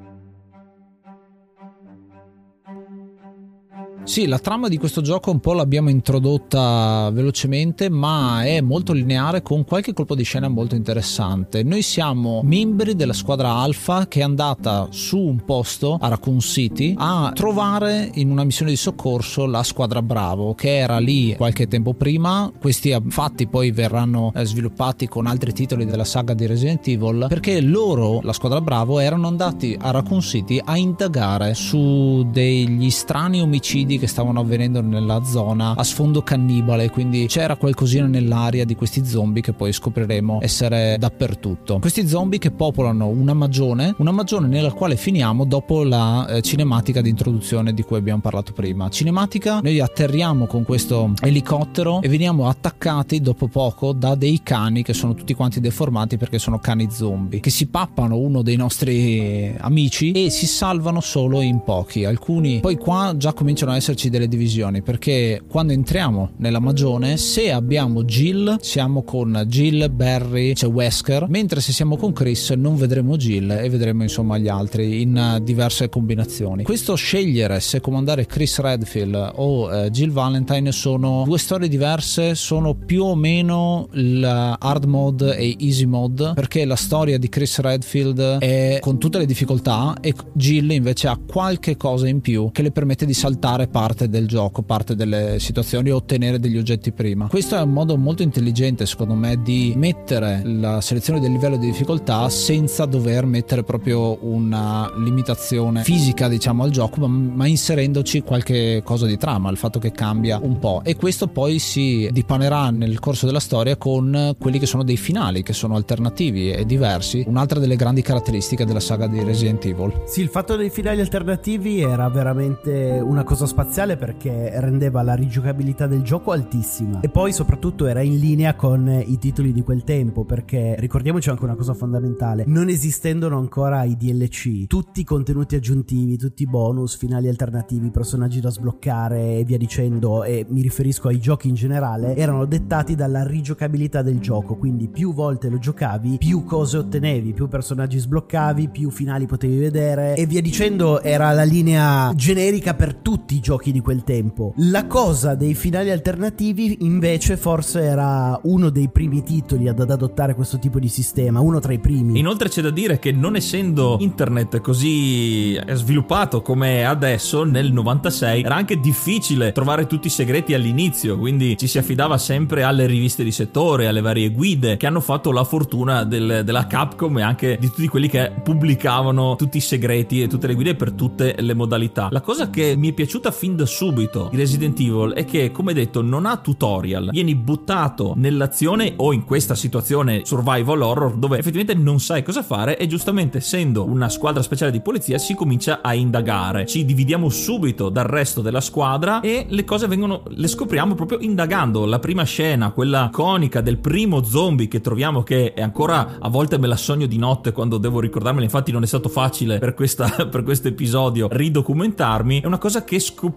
Sì, la trama di questo gioco un po' l'abbiamo introdotta velocemente, ma è molto lineare con qualche colpo di scena molto interessante. Noi siamo membri della squadra Alpha che è andata su un posto a Raccoon City a trovare in una missione di soccorso la squadra Bravo che era lì qualche tempo prima. Questi fatti poi verranno eh, sviluppati con altri titoli della saga di Resident Evil perché loro, la squadra Bravo, erano andati a Raccoon City a indagare su degli strani omicidi omicidi che stavano avvenendo nella zona a sfondo cannibale, quindi c'era qualcosina nell'aria di questi zombie che poi scopriremo essere dappertutto. Questi zombie che popolano una magione, una magione nella quale finiamo dopo la eh, cinematica di introduzione di cui abbiamo parlato prima. Cinematica, noi atterriamo con questo elicottero e veniamo attaccati dopo poco da dei cani che sono tutti quanti deformati perché sono cani zombie che si pappano uno dei nostri amici e si salvano solo in pochi. Alcuni poi qua già cominciano ad esserci delle divisioni perché quando entriamo nella magione se abbiamo Jill siamo con Jill, Barry, c'è Wesker, mentre se siamo con Chris non vedremo Jill e vedremo insomma gli altri in diverse combinazioni. Questo scegliere se comandare Chris Redfield o eh, Jill Valentine sono due storie diverse, sono più o meno il hard mode e easy mode perché la storia di Chris Redfield è con tutte le difficoltà e Jill invece ha qualche cosa in più che le permette di saltare parte del gioco, parte delle situazioni e ottenere degli oggetti prima. Questo è un modo molto intelligente secondo me di mettere la selezione del livello di difficoltà senza dover mettere proprio una limitazione fisica diciamo al gioco ma, ma inserendoci qualche cosa di trama, il fatto che cambia un po' e questo poi si dipanerà nel corso della storia con quelli che sono dei finali che sono alternativi e diversi, un'altra delle grandi caratteristiche della saga di Resident Evil. Sì, il fatto dei finali alternativi era veramente una cosa spaziale perché rendeva la rigiocabilità del gioco altissima. E poi soprattutto era in linea con i titoli di quel tempo perché ricordiamoci anche una cosa fondamentale, non esistendolo ancora i DLC, tutti i contenuti aggiuntivi, tutti i bonus, finali alternativi, personaggi da sbloccare e via dicendo e mi riferisco ai giochi in generale, erano dettati dalla rigiocabilità del gioco, quindi più volte lo giocavi, più cose ottenevi, più personaggi sbloccavi, più finali potevi vedere. E via dicendo era la linea generica per tutti i giochi di quel tempo. La cosa dei finali alternativi invece forse era uno dei primi titoli ad adottare questo tipo di sistema, uno tra i primi. Inoltre c'è da dire che non essendo internet così sviluppato come adesso, nel 96 era anche difficile trovare tutti i segreti all'inizio, quindi ci si affidava sempre alle riviste di settore, alle varie guide che hanno fatto la fortuna del, della Capcom e anche di tutti quelli che pubblicavano tutti i segreti e tutte le guide per tutte le modalità. La cosa che mi è piaciuta fin da subito di Resident Evil è che, come detto, non ha tutorial, vieni buttato nell'azione o in questa situazione survival horror dove effettivamente non sai cosa fare e giustamente essendo una squadra speciale di polizia si comincia a indagare. Ci dividiamo subito dal resto della squadra e le cose vengono le scopriamo proprio indagando. La prima scena, quella iconica del primo zombie che troviamo che è ancora a volte me la sogno di notte quando devo ricordarmela, infatti non è stato facile per questa *laughs* per questo episodio ridocumentarmi, è una cosa che scopriamo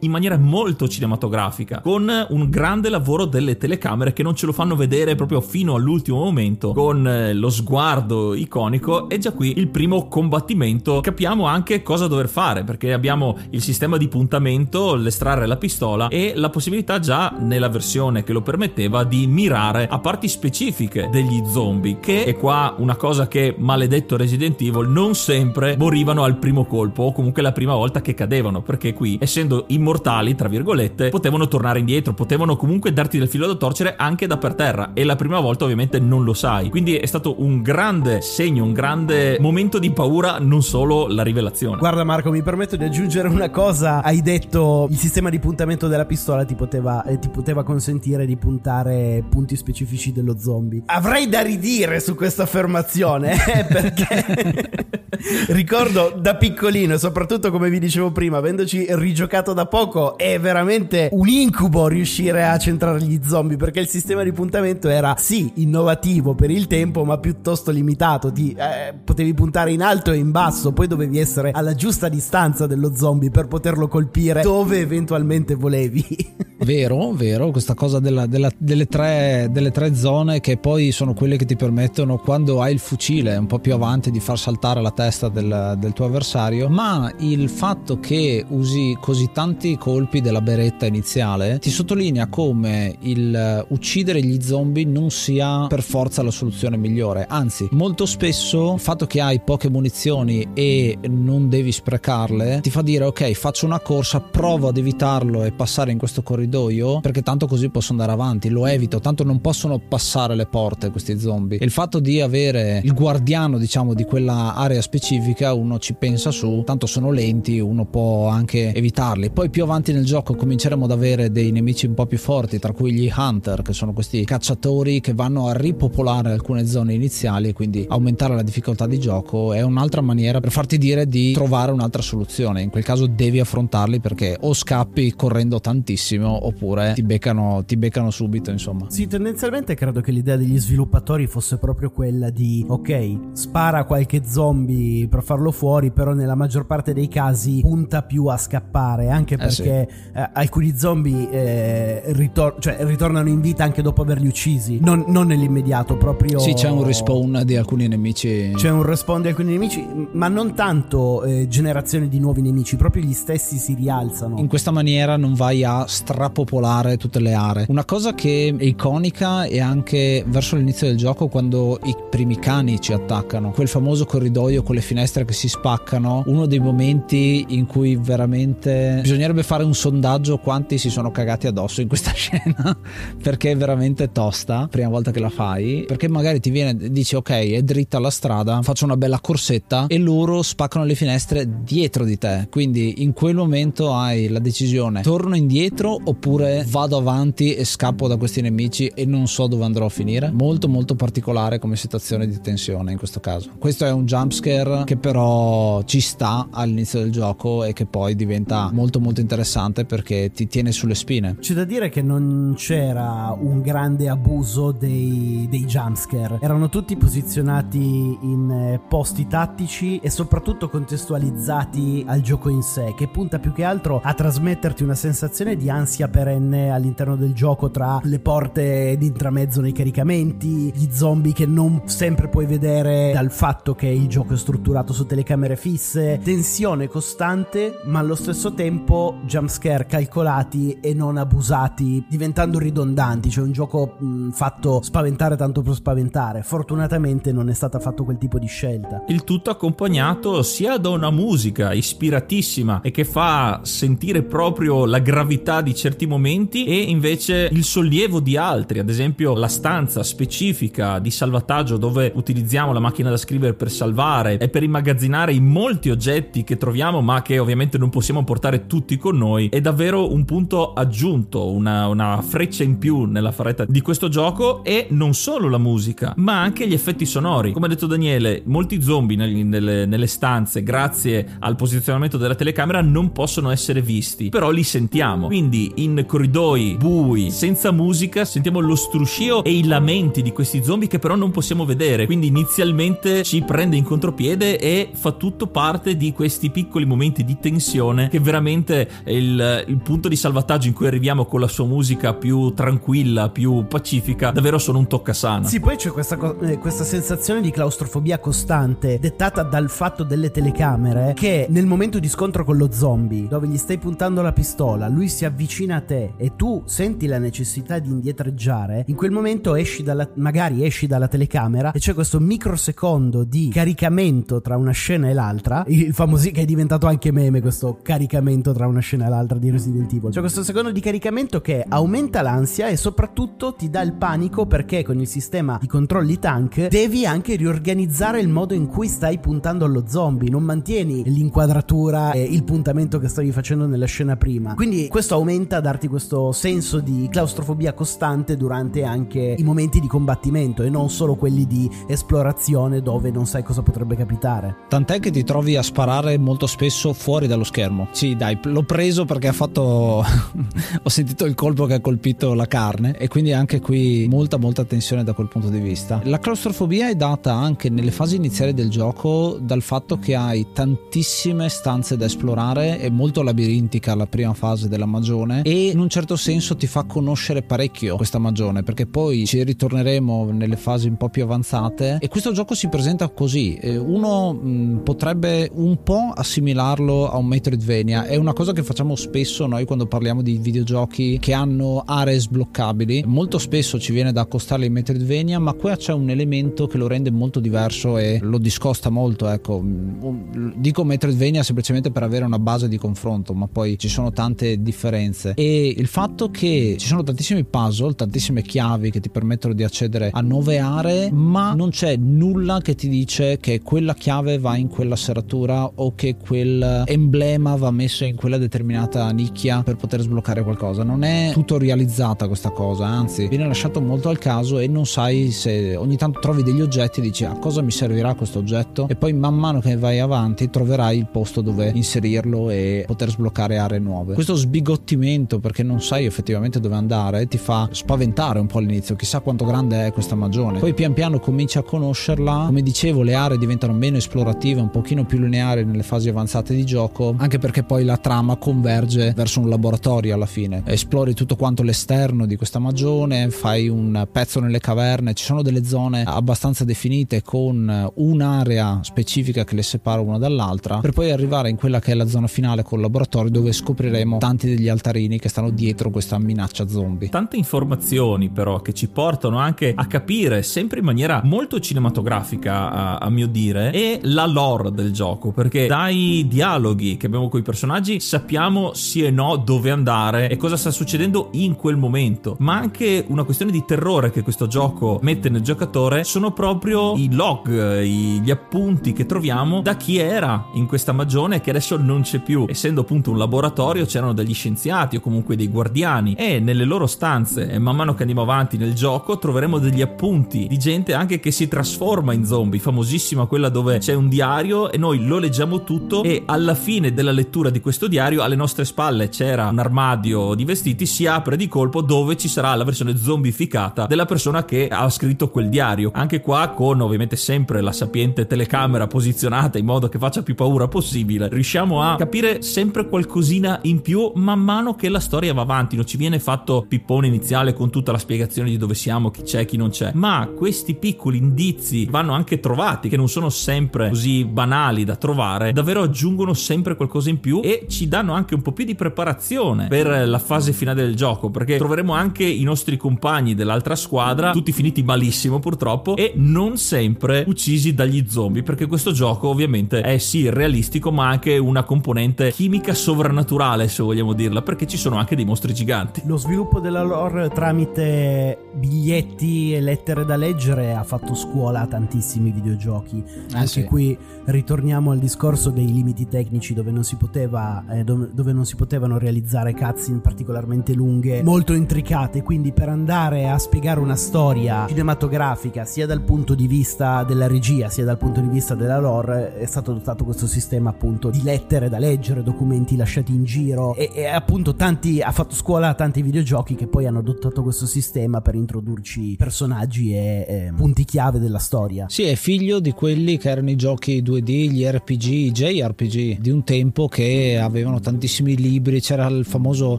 in maniera molto cinematografica con un grande lavoro delle telecamere che non ce lo fanno vedere proprio fino all'ultimo momento con eh, lo sguardo iconico e già qui il primo combattimento. Capiamo anche cosa dover fare perché abbiamo il sistema di puntamento, l'estrarre la pistola e la possibilità già nella versione che lo permetteva di mirare a parti specifiche degli zombie che è qua una cosa che maledetto Resident Evil non sempre morivano al primo colpo o comunque la prima volta che cadevano perché qui essendo immortali tra virgolette potevano tornare indietro potevano comunque darti del filo da torcere anche da per terra e la prima volta ovviamente non lo sai quindi è stato un grande segno un grande momento di paura non solo la rivelazione Guarda Marco, mi permetto di aggiungere una cosa. Hai detto il sistema di puntamento della pistola ti poteva, eh, ti poteva consentire di puntare punti specifici dello zombie. Avrei da ridire su questa affermazione, eh, *laughs* perché *laughs* ricordo da piccolino, soprattutto come vi dicevo prima, avendoci rigiocato da poco, è veramente un incubo riuscire a centrare gli zombie, perché il sistema di puntamento era sì innovativo per il tempo, ma piuttosto limitato. Ti, eh, potevi puntare in alto e in basso, poi dovevi essere alla giusta distanza dello zombie per poterlo colpire dove eventualmente volevi. *laughs* Vero, vero, questa cosa della- della- delle, tre, delle tre zone che poi sono quelle che ti permettono quando hai il fucile un po' più avanti di far saltare la testa del, del tuo avversario, ma il fatto che usi così tanti colpi della beretta iniziale ti sottolinea come il eh, uccidere gli zombie non sia per forza la soluzione migliore, anzi molto spesso il fatto che hai poche munizioni e non devi sprecarle ti fa dire ok faccio una corsa, provo ad evitarlo e passare in questo corridoio perché tanto così posso andare avanti, lo evito, tanto non possono passare le porte questi zombie. E il fatto di avere il guardiano, diciamo, di quella area specifica, uno ci pensa su, tanto sono lenti, uno può anche evitarli. Poi più avanti nel gioco cominceremo ad avere dei nemici un po' più forti, tra cui gli hunter, che sono questi cacciatori che vanno a ripopolare alcune zone iniziali e quindi aumentare la difficoltà di gioco. È un'altra maniera per farti dire di trovare un'altra soluzione. In quel caso devi affrontarli perché o scappi correndo tantissimo oppure ti beccano, ti beccano subito, insomma. Sì, tendenzialmente credo che l'idea degli sviluppatori fosse proprio quella di ok, spara qualche zombie per farlo fuori, però nella maggior parte dei casi punta più a scappare, anche perché sì. eh, alcuni zombie eh, ritor- cioè, ritornano in vita anche dopo averli uccisi, non, non nell'immediato, proprio... Sì, c'è un respawn di alcuni nemici. C'è un respawn di alcuni nemici, ma non tanto eh, generazione di nuovi nemici, proprio gli stessi si rialzano. In questa maniera non vai a strapopolare tutte le aree. Una cosa che è iconica è anche verso l'inizio del gioco quando i primi cani ci attaccano, quel famoso corridoio con le finestre che si spaccano, uno dei momenti in cui veramente bisognerebbe fare un sondaggio quanti si sono cagati addosso in questa *laughs* scena perché è veramente tosta prima volta che la fai perché magari ti viene dici ok è dritta la strada faccio una bella corsetta e loro spaccano le finestre dietro di te. Quindi in quel momento hai la decisione torno indietro oppure vado avanti e scappo da questi nemici e non so dove andrò a finire? Molto molto particolare come situazione di tensione in questo caso. Questo è un jumpscare che però ci sta all'inizio del gioco e che poi diventa molto molto interessante perché ti tiene sulle spine. C'è da dire che non c'era un grande abuso dei, dei jumpscare, erano tutti posizionati in eh, posti tattici e soprattutto contestualizzati al gioco in sé, che punta più che altro a trasmetterti una sensazione di ansia perenne all'interno del gioco tra le porte di intramezzo nei caricamenti, gli zombie che non sempre puoi vedere dal fatto che il gioco è strutturato su telecamere fisse, tensione costante, ma allo stesso tempo jumpscare calcolati e non abusati, diventando ridondanti, cioè un gioco mh, fatto spaventare tanto per spaventare. Fortunatamente non è stata fatto quel tipo di scelta. Il tutto accompagnato sia da una musica ispiratissima e che fa sentire proprio la gravità di certi momenti e invece il sollievo di altri, ad esempio la stanza specifica di salvataggio dove utilizziamo la macchina da scrivere per salvare e per immagazzinare i molti oggetti che troviamo ma che ovviamente non possiamo portare tutti con noi è davvero un punto aggiunto, una, una freccia in più nella faretta di questo gioco e non solo la musica ma anche gli effetti sonori. Come ha detto Daniele, molti zombie nel- nelle, nelle stanze grazie al posizionamento della telecamera non possono essere visti, però li sentiamo. Quindi in corridoi bui, senza musica, sentiamo lo struscio e i lamenti di questi zombie che però non possiamo vedere. Quindi inizialmente ci prende in contropiede e fa tutto parte di questi piccoli momenti di tensione che veramente il, il punto di salvataggio in cui arriviamo con la sua musica più tranquilla, più pacifica, davvero sono un toccasana. Sì, poi c'è questa, eh, questa sensazione di claustrofobia costante dettata dal fatto delle telecamere che nel momento di scontro con lo zombie, dove gli stai puntando la pistola, lui si avvicina a te e tu senti la necessità di indietreggiare, in quel momento esci dalla, magari esci dalla telecamera e c'è questo microsecondo di caricamento tra una scena e l'altra, il famoso che è diventato anche meme questo caricamento tra una scena e l'altra di Resident Evil. C'è questo secondo di caricamento che aumenta l'ansia e soprattutto ti dà il panico perché con il sistema di controlli tank devi anche riorganizzare il modo in cui stai puntando allo zombie, non mantieni l'inquadratura e il puntamento che stavi facendo nella scena prima. Quindi questo aumenta a darti questo senso di claustrofobia costante durante anche i momenti di combattimento e non solo quelli di esplorazione dove non sai cosa potrebbe capitare. Tant'è che ti trovi a sparare molto spesso fuori dallo schermo. Sì, dai, l'ho preso perché ha fatto. *laughs* ho sentito il colpo che ha colpito la carne e quindi anche qui molta molta tensione da quel punto di vista. La claustrofobia è data anche nelle fasi iniziali del gioco dal fatto che hai tantissime stanze da esplorare, è molto labirintica la prima fase della magione e in un certo senso ti fa conoscere parecchio questa magione perché poi ci ritorneremo nelle fasi un po' più avanzate e questo gioco si presenta così. Eh, Uno mh, potrebbe un po' assimilarlo a un Metroidvania, è una cosa che facciamo spesso noi quando parliamo di videogiochi che hanno aree sbloccabili. Molto spesso ci viene da accostarli in Metroidvania, ma qua c'è un elemento che lo rende molto diverso e lo discosta molto. Ecco, Mm, dico Metroidvania semplicemente per avere una base di confronto, ma poi ci sono tante differenze. e il fatto che ci sono tantissimi puzzle, tantissime chiavi che ti permettono di accedere a nuove aree, ma non c'è nulla che ti dice che quella chiave va in quella serratura o che quel emblema va messo in quella determinata nicchia per poter sbloccare qualcosa. Non è tutorializzata questa cosa, anzi viene lasciato molto al caso e non sai se ogni tanto trovi degli oggetti e dici a cosa mi servirà questo oggetto e poi man mano che vai avanti troverai il posto dove inserirlo e poter sbloccare aree nuove. Questo sbigottimento perché non sai effettivamente dove andare ti fa spaventare un po' all'inizio, chissà quanto grande è questa magione. Poi pian piano cominci a conoscerla, come dicevo le aree diventano meno esplorative, un pochino più lineari nelle fasi avanzate di gioco, anche perché poi la trama converge verso un laboratorio alla fine. Esplori tutto quanto l'esterno di questa magione, fai un pezzo nelle caverne, ci sono delle zone abbastanza definite con un'area specifica che le separa una dall'altra, per poi arrivare in quella che è la zona finale col laboratorio dove scopriremo tanti degli altarini che stanno dietro questa minaccia zombie. Tante informazioni però che ci portano anche a capire sempre in maniera molto cinematografica a, a mio dire e la lore del gioco perché dai dialoghi che abbiamo con i personaggi sappiamo sì e no dove andare e cosa sta succedendo in quel momento. Ma anche una questione di terrore che questo gioco mette nel giocatore sono proprio i log gli appunti che troviamo da chi era in questa magione che adesso non c'è più. Essendo appunto un laboratorio c'erano degli scienziati o comunque dei guardiani. E nelle loro stanze e man mano che andiamo avanti nel gioco troveremo degli appunti di gente anche che si trasforma in zombie famosissima quella dove c'è un diario e noi lo leggiamo tutto e alla fine della lettura di questo diario alle nostre spalle c'era un armadio di vestiti si apre di colpo dove ci sarà la versione zombificata della persona che ha scritto quel diario. Anche qua con ovviamente sempre la sapiente telecamera posizionata in modo che faccia più paura possibile riusciamo a capire sempre qualcosina in più man mano che la storia va avanti. Non ci viene fatto pippone iniziale con tutta la spiegazione di dove siamo chi c'è chi non c'è. Ma questi piccoli indizi vanno anche trovati che non sono sempre così banali da trovare. Davvero aggiungono sempre qualcosa in più e ci danno anche un po' più di preparazione per la fase finale del gioco perché troveremo anche i nostri compagni dell'altra squadra tutti finiti malissimo purtroppo e non sempre uccisi dagli zombie perché questo gioco ovviamente è sì realistico ma anche una componente chimica sovrannaturale se vogliamo dirla perché ci sono anche dei mostri giganti Lo sviluppo della lore tramite biglietti e lettere da leggere ha fatto scuola a tantissimi videogiochi. Anche sì. qui ritorniamo al discorso dei limiti tecnici dove non si poteva eh, dove, dove non si potevano realizzare cutscene particolarmente lunghe, molto intricate, quindi per andare a spiegare una storia cinematografica sia dal punto di vista della regia sia dal punto di vista della lore è stato adottato questo sistema appunto di lettere da leggere, documenti lasciati in giro e, e appunto tanti ha fatto scuola a tanti videogiochi che poi hanno adottato questo sistema per introdurci personaggi e eh, punti chiave della storia. Sì, è figlio di quelli che erano i giochi 2D, gli RPG, i JRPG di un tempo che avevano tantissimi libri, c'era il famoso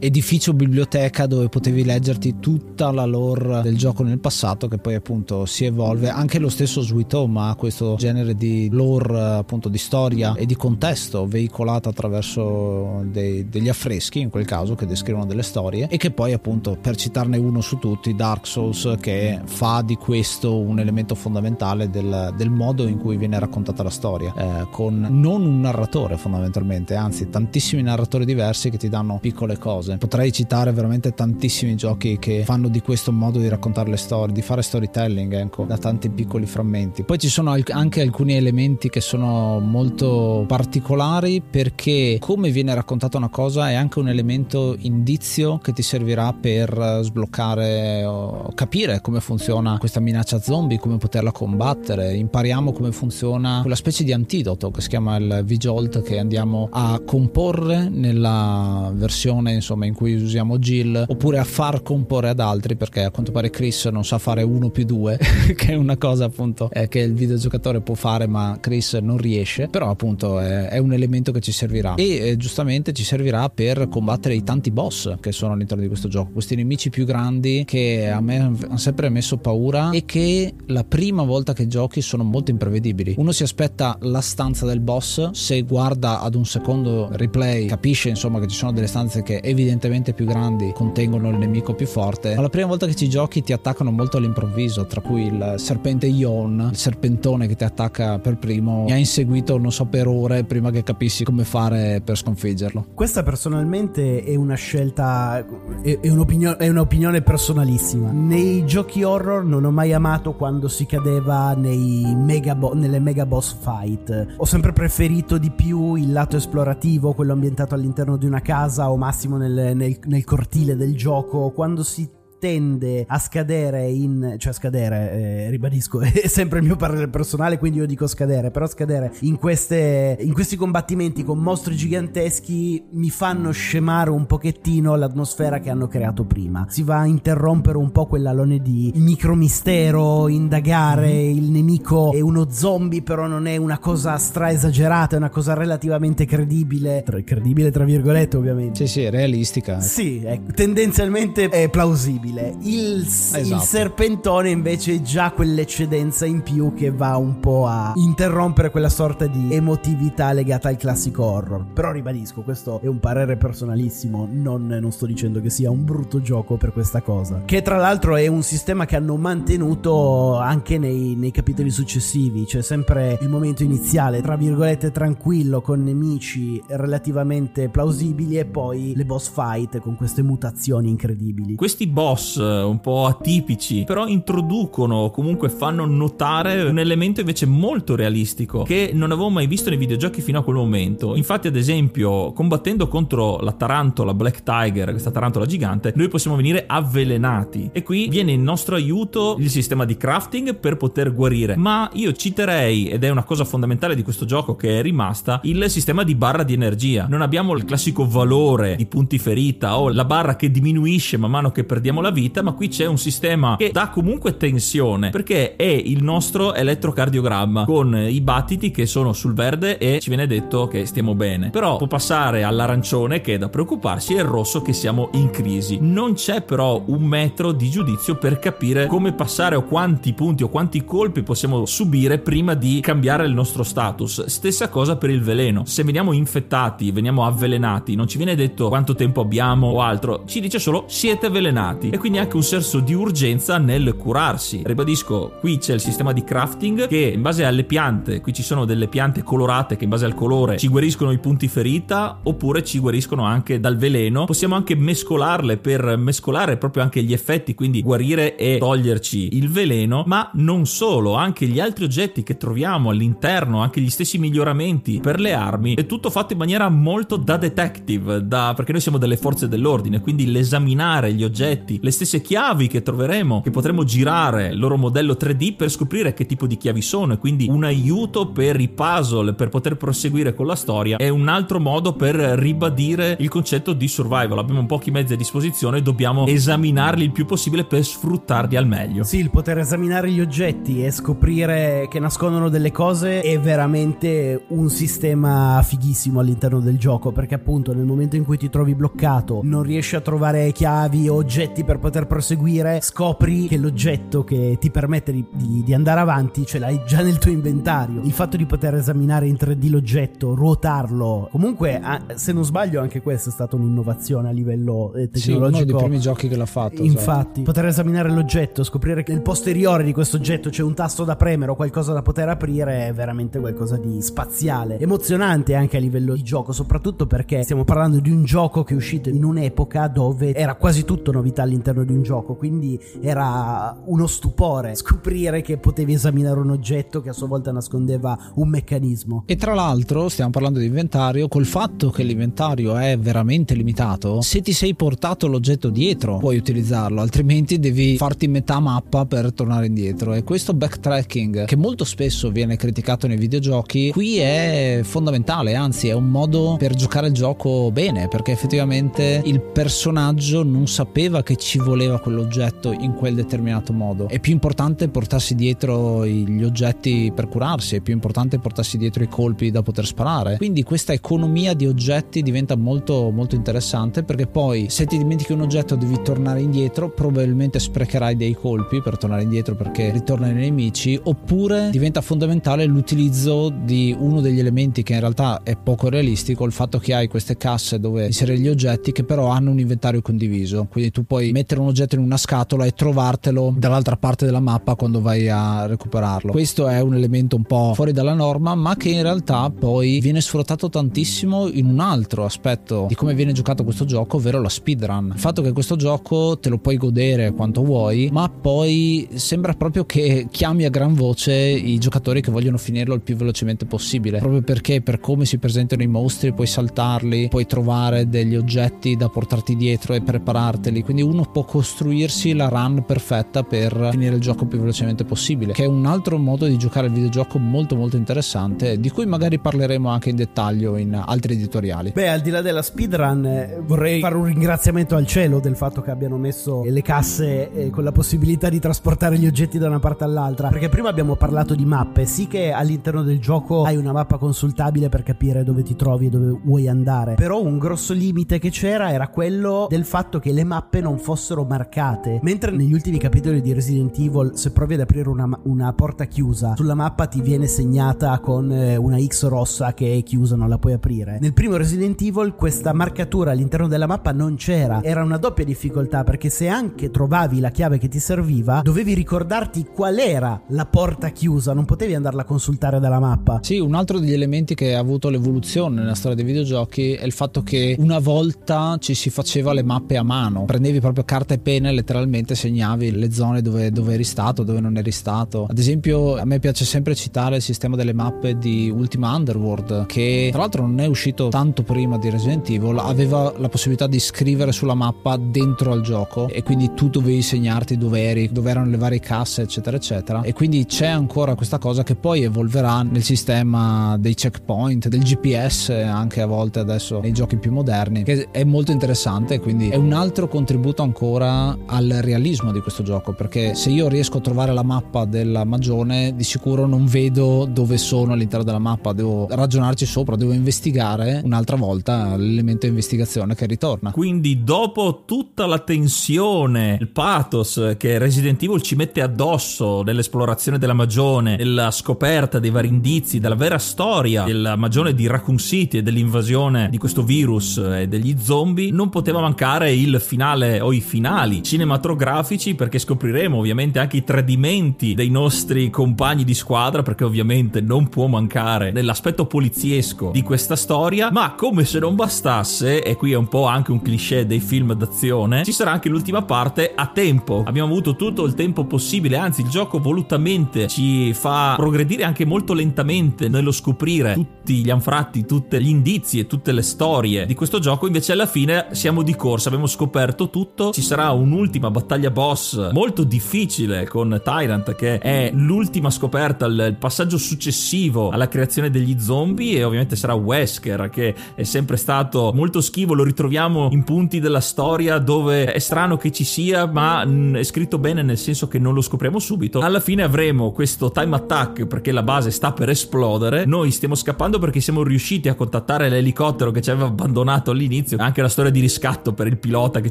edificio biblioteca dove potevi leggerti tutta la lore del gioco nel passato che poi appunto si evolve. Anche lo stesso Sweet Home ha questo genere di lore appunto di storia e di contesto veicolato attraverso dei- degli affreschi in quel caso che descrivono delle storie e che poi appunto per citarne uno su tutti Dark Souls che fa di questo un elemento fondamentale del, del modo in cui viene raccontata la storia eh, con non un narratore fondamentalmente anzi tantissimi narratori diversi che ti danno piccole cose potrei citare veramente tantissimi giochi che fanno di questo modo di raccontare le storie di fare storytelling ecco da tanti piccoli frammenti poi ci sono anche alcuni elementi che sono molto particolari perché come viene raccontata una cosa è anche un elemento indizio che ti servirà per sbloccare o capire come funziona questa minaccia zombie, come poterla combattere. Impariamo come funziona quella specie di antidoto che si chiama il V-Jolt che andiamo a comporre nella versione insomma in cui usiamo Jill oppure a far comporre ad altri perché a quanto pare Chris non sa fare 1 più 2 *laughs* che è una cosa appunto eh, che il videogiocatore può fare ma Chris non riesce. Però appunto è, è un elemento che ci servirà. E eh, giustamente ci servirà per combattere i tanti boss che sono all'interno di questo gioco. Questi nemici più grandi che a me hanno sempre messo paura e che la prima volta che giochi sono molto imprevedibili. Uno si aspetta la stanza del boss se guarda ad un secondo replay capisce insomma che ci sono delle stanze che evidentemente più grandi contengono il nemico più forte ma la prima volta che ci giochi ti attaccano molto all'improvviso tra cui il serpente Ion il serpentone che ti attacca per primo mi ha inseguito non so per ore prima che capissi come fare per sconfiggerlo Questa personalmente è una scelta, è, è un'opinione, è un'opinione personalissima. Nei giochi horror non ho mai amato quando si cadeva mega bo- nelle mega boss fight. Ho sempre preferito di più il lato esplorativo, quello ambientato all'interno di una casa o massimo nel, nel, nel cortile del gioco. Quando si tende a scadere in cioè scadere eh, ribadisco *laughs* è sempre il mio parere personale quindi io dico scadere però scadere in queste in questi combattimenti con mostri giganteschi mi fanno scemare un pochettino l'atmosfera che hanno creato prima si va a interrompere un po' quell'alone di micromistero indagare Mhm. il nemico è uno zombie però non è una cosa stra esagerata è una cosa relativamente credibile tra, credibile tra virgolette ovviamente Sì, sì, è realistica. sì, ecco, tendenzialmente è plausibile. Il, s- Esatto. il serpentone invece è già quell'eccedenza in più che va un po' a interrompere quella sorta di emotività legata al classico horror. Però ribadisco, questo è un parere personalissimo, non, non sto dicendo che sia un brutto gioco per questa cosa. Che tra l'altro è un sistema che hanno mantenuto anche nei, nei capitoli successivi, c'è sempre il momento iniziale, tra virgolette, tranquillo, con nemici relativamente plausibili e poi le boss fight con queste mutazioni incredibili. Questi boss eh, un po' atipici, però introducono o comunque fanno notare un elemento invece molto realistico che non avevo mai visto nei videogiochi fino a quel momento. Infatti, ad esempio, combattendo contro la tarantola Black Tiger, questa tarantola gigante, noi possiamo venire avvelenati. E qui viene in nostro aiuto il sistema di crafting per poter guarire. Ma io citerei, ed è una cosa fondamentale di questo gioco che è rimasta, il sistema di barra di energia. Non abbiamo il classico valore di punti ferita o la barra che diminuisce man mano che perdiamo la vita, ma qui c'è un sistema che dà comunque tensione perché è il nostro elettrocardiogramma con i battiti che sono sul verde e ci viene detto che stiamo bene. Però può passare all'arancione che è da preoccuparsi e il rosso che siamo in crisi. Non c'è però un metro di giudizio per capire come passare o quanti punti o quanti colpi possiamo subire prima di cambiare il nostro status. Stessa cosa per il veleno. Se veniamo infettati, veniamo avvelenati, non ci viene detto quanto tempo abbiamo o altro, ci dice solo siete avvelenati e quindi anche un senso di urgenza nel curarsi. Ribadisco, qui c'è il sistema di crafting che in base alle piante, qui ci sono delle piante colorate che in base al colore ci guariscono i punti ferita oppure ci guariscono anche dal veleno. Possiamo anche mescolarle per mescolare proprio anche gli effetti, quindi guarire e toglierci il veleno, ma non solo, anche gli altri oggetti che troviamo all'interno, anche gli stessi miglioramenti per le armi, è tutto fatto in maniera molto da detective, da, perché noi siamo delle forze dell'ordine, quindi l'esaminare gli oggetti, le stesse chiavi che troveremo, che potremo girare il loro modello 3D per scoprire che tipo di chiavi sono e quindi un aiuto per i puzzle, per poter proseguire con la storia, è un altro modo per ribadire il concetto di survival. Abbiamo pochi mezzi a disposizione e dobbiamo esaminarli il più possibile per sfruttarli al meglio. Sì, il poter esaminare gli oggetti e scoprire che nascondono delle cose è veramente un sistema fighissimo all'interno del gioco perché appunto nel momento in cui ti trovi bloccato non riesci a trovare chiavi o oggetti per poter proseguire scopri che l'oggetto che ti permette di, di- di andare avanti ce l'hai già nel tuo inventario. Il fatto di poter esaminare in 3D l'oggetto ruotarlo comunque se non sbaglio anche questa è stata un'innovazione a livello eh, Sì, uno tecnologico. dei primi giochi che l'ha fatto. Infatti, poter esaminare l'oggetto, scoprire che nel posteriore di questo oggetto c'è un tasto da premere o qualcosa da poter aprire è veramente qualcosa di spaziale, emozionante anche a livello di gioco, soprattutto perché stiamo parlando di un gioco che è uscito in un'epoca dove era quasi tutto novità all'interno di un gioco, quindi era uno stupore scoprire che potevi esaminare un oggetto che a sua volta nascondeva un meccanismo. E tra l'altro stiamo parlando di inventario, col fatto che l'inventario è veramente limitato, se ti sei portato l'oggetto dietro puoi utilizzarlo, altrimenti devi farti metà mappa per tornare indietro. E questo backtracking, che molto spesso viene criticato nei videogiochi, qui è fondamentale, anzi è un modo per giocare il gioco bene, perché effettivamente il personaggio non sapeva che ci voleva quell'oggetto in quel determinato modo. È più importante portarsi dietro gli oggetti per curarsi, è più importante portarsi dietro i colpi da poter sparare. Quindi questa economia di oggetti diventa molto molto interessante perché poi se ti dimentichi un oggetto devi tornare indietro, probabilmente sprecherai dei colpi per tornare indietro perché ritornano i nemici, oppure diventa fondamentale l'utilizzo di uno degli elementi che in realtà è poco realistico, il fatto che hai queste casse dove inserire gli oggetti che però hanno un inventario condiviso, quindi tu puoi mettere un oggetto in una scatola e trovartelo dall'altra parte della mappa quando vai a recuperarlo. Questo è un elemento un po' fuori dalla norma, ma che in realtà poi viene sfruttato tantissimo in un altro aspetto di come viene giocato questo gioco, ovvero la speedrun. Il fatto che questo gioco te lo puoi godere quanto vuoi, ma poi sembra proprio che chiami a gran voce i giocatori che vogliono finirlo il più velocemente possibile, proprio perché per come si presentano i mostri puoi saltarli, puoi trovare degli oggetti da portarti dietro e prepararteli, quindi uno può costruirsi la run perfetta per finire il gioco più velocemente possibile, che è un altro modo di giocare il videogioco molto molto interessante, di cui magari parleremo anche in dettaglio in altri editoriali. Beh, al di là della speedrun, eh, vorrei fare un ringraziamento al cielo del fatto che abbiano messo le casse eh, con la possibilità di trasportare gli oggetti da una parte all'altra, perché prima abbiamo parlato di mappe, sì che all'interno del gioco hai una mappa consultabile per capire dove ti trovi e dove vuoi andare, però un grosso limite che c'era era quello del fatto che le mappe non fossero marcate, mentre negli ultimi capitoli di Resident Evil se provi ad aprire una, una porta chiusa sulla mappa ti viene segnata con eh, una X rossa che è chiusa, non la puoi aprire. Nel primo Resident Evil questa marcatura all'interno della mappa non c'era, era una doppia difficoltà perché se anche trovavi la chiave che ti serviva dovevi ricordarti qual era la porta chiusa, non potevi andarla a consultare dalla mappa. Sì, un altro degli elementi che ha avuto l'evoluzione nella storia dei videogiochi è il fatto che una volta ci si faceva le mappe a mano, prendevi proprio carta e penna letteralmente segnavi le zone dove, dove eri stato, dove non eri stato. Ad esempio, a me piace sempre citare il sistema delle mappe di Ultima Underworld, che tra l'altro non è uscito tanto prima di Resident Evil, aveva la possibilità di scrivere sulla mappa dentro al gioco e quindi tu dovevi segnarti dove eri, dove erano le varie casse, eccetera, eccetera. E quindi c'è ancora questa cosa che poi evolverà nel sistema dei checkpoint, del GPS anche a volte adesso nei giochi più moderni, che è molto interessante, quindi è un altro contributo ancora al realismo di questo gioco, perché se io riesco a trovare la mappa della magione, di sicuro non vedo dove sono all'interno della mappa, devo ragionarci sopra, devo investigare un'altra volta l'elemento investigazione che ritorna. Quindi dopo tutta la tensione, il pathos che Resident Evil ci mette addosso nell'esplorazione della magione, nella scoperta dei vari indizi, della vera storia della magione di Raccoon City e dell'invasione di questo virus e degli zombie, non poteva mancare il finale o i finali cinematografici perché scopriremo ovviamente anche i tradimenti dei nostri compagni di squadra perché ovviamente non può mancare nell'aspetto poliziesco di questa storia, ma come se non bastasse, e qui è un po' anche un cliché dei film d'azione, ci sarà anche l'ultima parte a tempo. Abbiamo avuto tutto il tempo possibile, anzi il gioco volutamente ci fa progredire anche molto lentamente nello scoprire tutti gli anfratti, tutti gli indizi e tutte le storie di questo gioco, invece alla fine siamo di corsa, abbiamo scoperto tutto, ci sarà un'ultima battaglia boss molto difficile con Tyrant che è l'ultima scoperta, il passaggio successivo alla creazione degli zombie e ovviamente sarà Wesker che è sempre stato molto schivo, lo ritroviamo in punti della storia dove è strano che ci sia ma mh, è scritto bene nel senso che non lo scopriamo subito. Alla fine avremo questo time attack perché la base sta per esplodere, noi stiamo scappando perché siamo riusciti a contattare l'elicottero che ci aveva abbandonato all'inizio, anche la storia di riscatto per il pilota che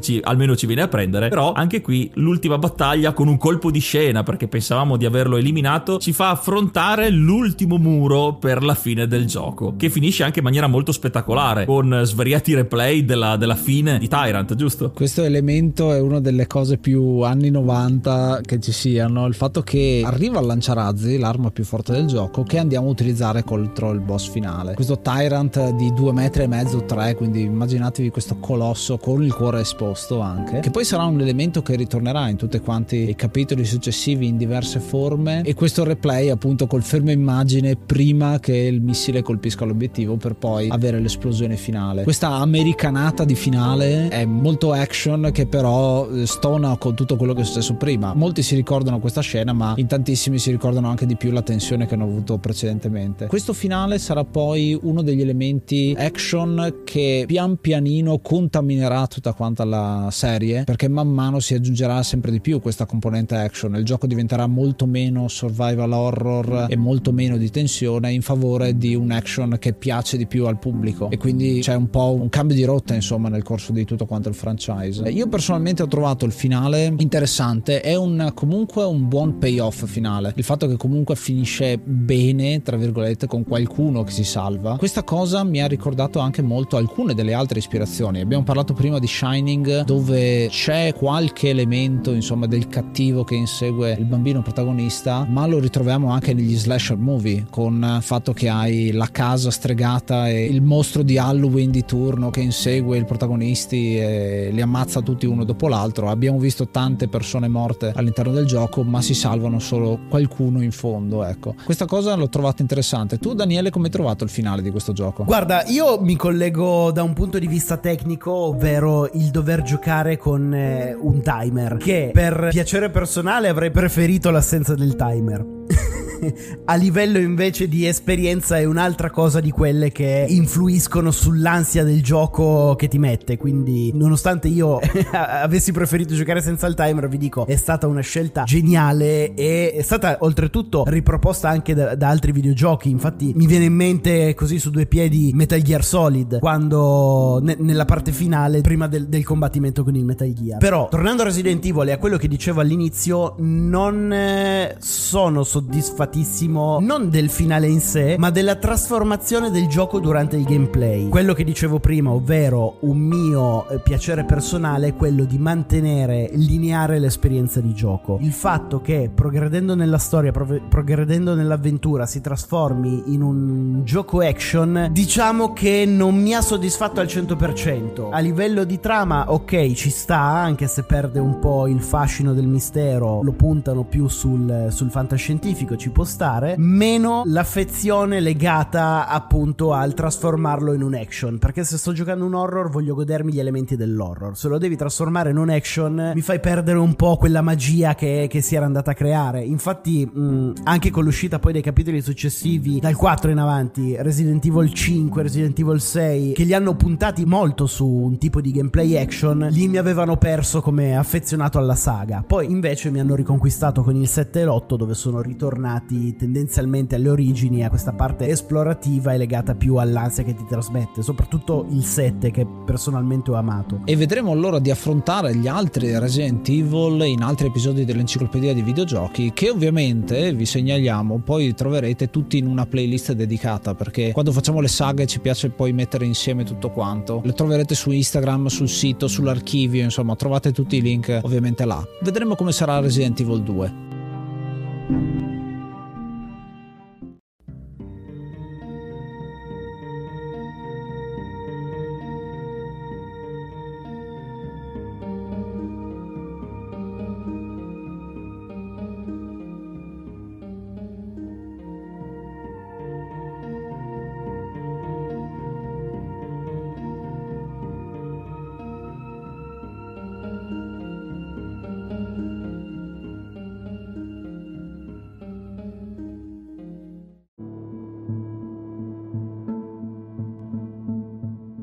ci, almeno ci viene a prendere, però anche qui l'ultima battaglia con un colpo di scena perché pensavamo di averlo eliminato ci fa affrontare l'ultimo muro per la fine del gioco, che finisce anche in maniera molto spettacolare, con svariati replay della, della fine di Tyrant, giusto? Questo elemento è una delle cose più anni 90 che ci siano, il fatto che arriva il lanciarazzi, l'arma più forte del gioco, che andiamo a utilizzare contro il boss finale. Questo Tyrant di due metri e mezzo, tre, quindi immaginatevi questo colosso con il cuore esposto anche, che poi sarà un elemento che ritornerà in tutti quanti i capitoli successivi in diverse forme e questo replay appunto col fermo immagine prima che il missile colpisca l'obiettivo per poi avere l'esplosione finale. Questa americanata di finale è molto action che però eh, stona con tutto quello che è successo prima. Molti si ricordano questa scena ma in tantissimi si ricordano anche di più la tensione che hanno avuto precedentemente. Questo finale sarà poi uno degli elementi action che pian pianino contaminerà tutta quanta la serie perché man mano si aggiungerà sempre di più questa componente action. Il gioco diventerà molto meno survival horror e molto meno di tensione in favore di un action che piace di più al pubblico e quindi c'è un po' un cambio di rotta insomma nel corso di tutto quanto il franchise. Io personalmente ho trovato il finale interessante, è un, comunque un buon payoff finale. Il fatto che comunque finisce bene, tra virgolette, con qualcuno che si salva. Questa cosa mi ha ricordato anche molto alcune delle altre ispirazioni. Abbiamo parlato prima di Shining dove c'è qualche elemento insomma del cattivo che insegue il bambino protagonista ma lo ritroviamo anche negli slasher movie con il fatto che hai la casa stregata e il mostro di Halloween di turno che insegue i protagonisti e li ammazza tutti uno dopo l'altro. Abbiamo visto tante persone morte all'interno del gioco ma si salvano solo qualcuno in fondo ecco. Questa cosa l'ho trovata interessante. Tu Daniele come hai trovato il finale di questo gioco? Guarda, io mi collego da un punto di vista tecnico, ovvero il dover giocare con eh, un timer, che per piacere personale avrei preferito l'assenza del timer. *laughs* *laughs* a livello invece di esperienza è un'altra cosa di quelle che influiscono sull'ansia del gioco che ti mette. Quindi, nonostante io *laughs* avessi preferito giocare senza il timer, vi dico, è stata una scelta geniale e è stata oltretutto riproposta anche da, da altri videogiochi. Infatti, mi viene in mente così su due piedi Metal Gear Solid quando ne, nella parte finale, prima del, del, combattimento con il Metal Gear. Però, tornando a Resident Evil e a quello che dicevo all'inizio, non eh, sono soddisfatto preoccupatissimo non del finale in sé, ma della trasformazione del gioco durante il gameplay. Quello che dicevo prima, ovvero un mio eh, piacere personale è quello di mantenere lineare l'esperienza di gioco. Il fatto che progredendo nella storia, progredendo nell'avventura si trasformi in un gioco action, diciamo che non mi ha soddisfatto al 100%. A livello di trama, ok, ci sta, anche se perde un po' il fascino del mistero, lo puntano più sul, sul fantascientifico, ci può stare, meno l'affezione legata appunto al trasformarlo in un action. Perché se sto giocando un horror voglio godermi gli elementi dell'horror. Se lo devi trasformare in un action mi fai perdere un po' quella magia che, che si era andata a creare. Infatti, mh, anche con l'uscita poi dei capitoli successivi, dal 4 in avanti, Resident Evil 5, Resident Evil 6, che li hanno puntati molto su un tipo di gameplay action, lì mi avevano perso come affezionato alla saga. Poi invece mi hanno riconquistato con il 7 e l'8 dove sono ritornati legati tendenzialmente alle origini, a questa parte esplorativa e legata più all'ansia che ti trasmette, soprattutto il 7 che personalmente ho amato. E vedremo allora di affrontare gli altri Resident Evil in altri episodi dell'enciclopedia di videogiochi che ovviamente vi segnaliamo poi troverete tutti in una playlist dedicata perché quando facciamo le saghe ci piace poi mettere insieme tutto quanto. Le troverete su Instagram, sul sito, sull'archivio, insomma trovate tutti i link ovviamente là. Vedremo come sarà Resident Evil 2.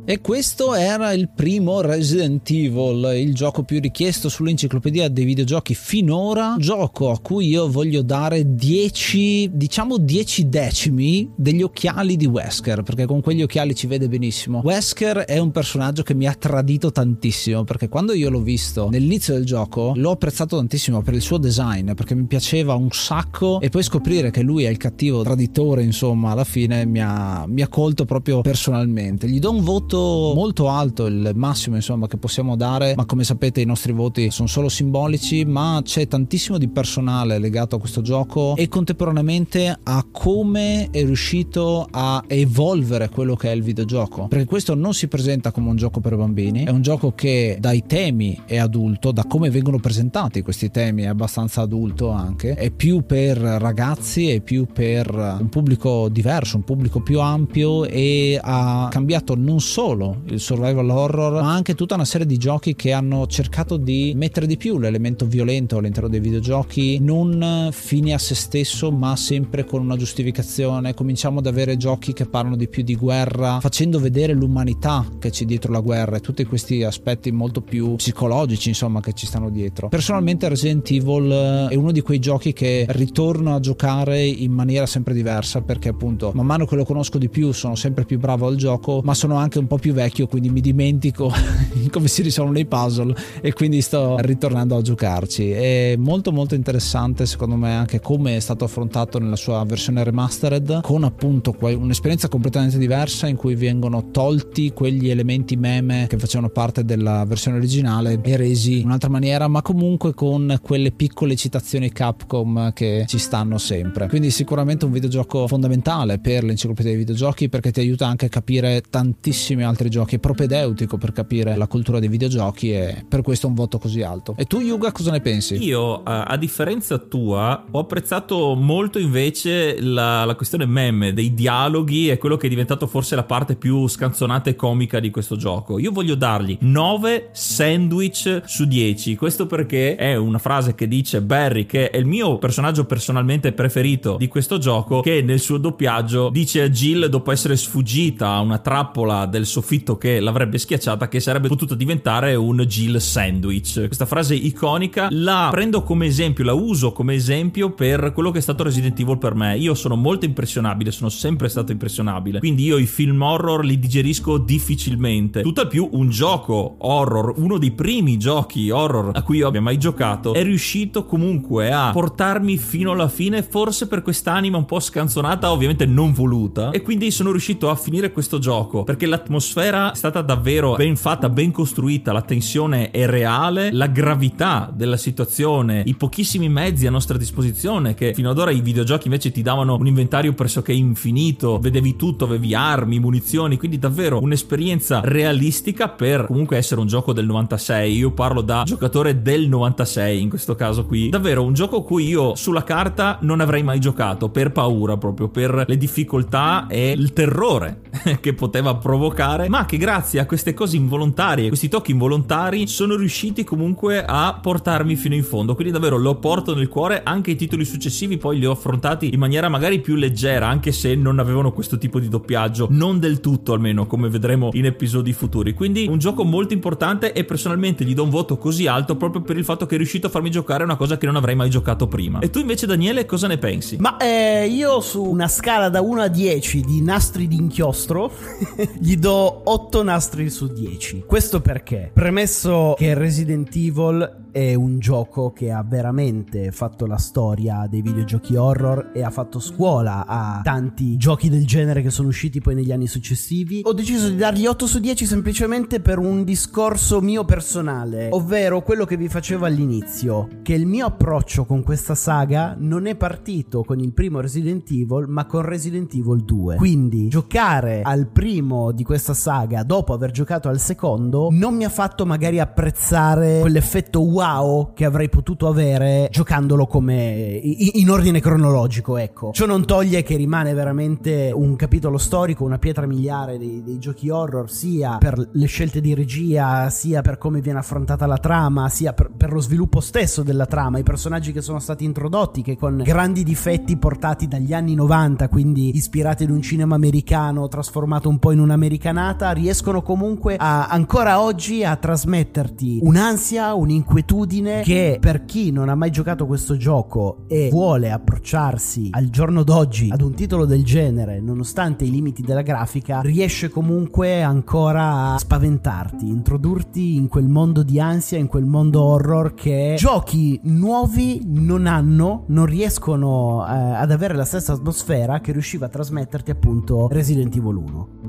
E questo era il primo Resident Evil, il gioco più richiesto sull'enciclopedia dei videogiochi finora, gioco a cui io voglio dare 10, diciamo 10 decimi degli occhiali di Wesker, perché con quegli occhiali ci vede benissimo. Wesker è un personaggio che mi ha tradito tantissimo, perché quando io l'ho visto nell'inizio del gioco l'ho apprezzato tantissimo per il suo design, perché mi piaceva un sacco e poi scoprire che lui è il cattivo traditore, insomma, alla fine mi ha, mi ha colto proprio personalmente. Gli do un voto molto alto, il massimo insomma che possiamo dare, ma come sapete i nostri voti sono solo simbolici, ma c'è tantissimo di personale legato a questo gioco e contemporaneamente a come è riuscito a evolvere quello che è il videogioco, perché questo non si presenta come un gioco per bambini, è un gioco che dai temi è adulto, da come vengono presentati questi temi è abbastanza adulto anche, è più per ragazzi, è più per un pubblico diverso, un pubblico più ampio e ha cambiato non solo solo il survival horror, ma anche tutta una serie di giochi che hanno cercato di mettere di più l'elemento violento all'interno dei videogiochi, non fine a se stesso, ma sempre con una giustificazione. Cominciamo ad avere giochi che parlano di più di guerra, facendo vedere l'umanità che c'è dietro la guerra e tutti questi aspetti molto più psicologici, insomma, che ci stanno dietro. Personalmente Resident Evil è uno di quei giochi che ritorno a giocare in maniera sempre diversa perché appunto man mano che lo conosco di più sono sempre più bravo al gioco, ma sono anche un po' più vecchio, quindi mi dimentico *laughs* come si risolvono i puzzle e quindi sto ritornando a giocarci. È molto molto interessante secondo me anche come è stato affrontato nella sua versione remastered con appunto un'esperienza completamente diversa in cui vengono tolti quegli elementi meme che facevano parte della versione originale e resi in un'altra maniera, ma comunque con quelle piccole citazioni Capcom che ci stanno sempre. Quindi sicuramente un videogioco fondamentale per l'enciclopedia dei videogiochi perché ti aiuta anche a capire tantissimi altri giochi, è propedeutico per capire la cultura dei videogiochi e per questo un voto così alto. E tu Yuga cosa ne pensi? Io a differenza tua ho apprezzato molto invece la, la questione meme dei dialoghi e quello che è diventato forse la parte più scanzonata e comica di questo gioco. Io voglio dargli 9 sandwich su 10. Questo perché è una frase che dice Barry, che è il mio personaggio personalmente preferito di questo gioco, che nel suo doppiaggio dice a Jill dopo essere sfuggita a una trappola del soffitto che l'avrebbe schiacciata che sarebbe potuto diventare un Jill sandwich. Questa frase iconica la prendo come esempio, la uso come esempio per quello che è stato Resident Evil per me. Io sono molto impressionabile, sono sempre stato impressionabile. Quindi io i film horror li digerisco difficilmente. Tutt'al più un gioco horror, uno dei primi giochi horror a cui io abbia mai giocato, è riuscito comunque a portarmi fino alla fine, forse per quest'anima un po' scanzonata, ovviamente non voluta. E quindi sono riuscito a finire questo gioco perché l'atmosfera è stata davvero ben fatta, ben costruita, la tensione è reale, la gravità della situazione, i pochissimi mezzi a nostra disposizione che fino ad ora i videogiochi invece ti davano un inventario pressoché infinito, vedevi tutto, avevi armi, munizioni, quindi davvero un'esperienza realistica per comunque essere un gioco del 96. Io parlo da giocatore del 96 in questo caso qui. Davvero un gioco cui io sulla carta non avrei mai giocato per paura proprio, per le difficoltà e il terrore *laughs* che poteva provocare, ma che grazie a queste cose involontarie, questi tocchi involontari sono riusciti comunque a portarmi fino in fondo. Quindi davvero lo porto nel cuore, anche i titoli successivi poi li ho affrontati in maniera magari più leggera, anche se non avevano questo tipo di doppiaggio, non del tutto almeno, come vedremo in episodi futuri. Quindi un gioco molto importante e personalmente gli do un voto così alto proprio per il fatto che è riuscito a farmi giocare una cosa che non avrei mai giocato prima. E tu invece Daniele cosa ne pensi? Ma eh, io su una scala da 1 a 10 di nastri d'inchiostro *laughs* gli do 8 nastri su 10. Questo perché? Premesso che Resident Evil è un gioco che ha veramente fatto la storia dei videogiochi horror e ha fatto scuola a tanti giochi del genere che sono usciti poi negli anni successivi. Ho deciso di dargli 8 su 10 semplicemente per un discorso mio personale, ovvero quello che vi facevo all'inizio, che il mio approccio con questa saga non è partito con il primo Resident Evil, ma con Resident Evil 2. Quindi giocare al primo di questa saga dopo aver giocato al secondo non mi ha fatto magari apprezzare quell'effetto wow wow che avrei potuto avere giocandolo come in ordine cronologico, ecco. Ciò non toglie che rimane veramente un capitolo storico, una pietra miliare dei, dei giochi horror, sia per le scelte di regia, sia per come viene affrontata la trama, sia per, per lo sviluppo stesso della trama, i personaggi che sono stati introdotti, che con grandi difetti portati dagli anni 90, quindi ispirati ad un cinema americano, trasformato un po' in un'americanata, riescono comunque a, ancora oggi a trasmetterti un'ansia, un'inquietudine un'abitudine che per chi non ha mai giocato questo gioco e vuole approcciarsi al giorno d'oggi ad un titolo del genere, nonostante i limiti della grafica, riesce comunque ancora a spaventarti, introdurti in quel mondo di ansia, in quel mondo horror che giochi nuovi non hanno, non riescono eh, ad avere la stessa atmosfera che riusciva a trasmetterti appunto Resident Evil 1.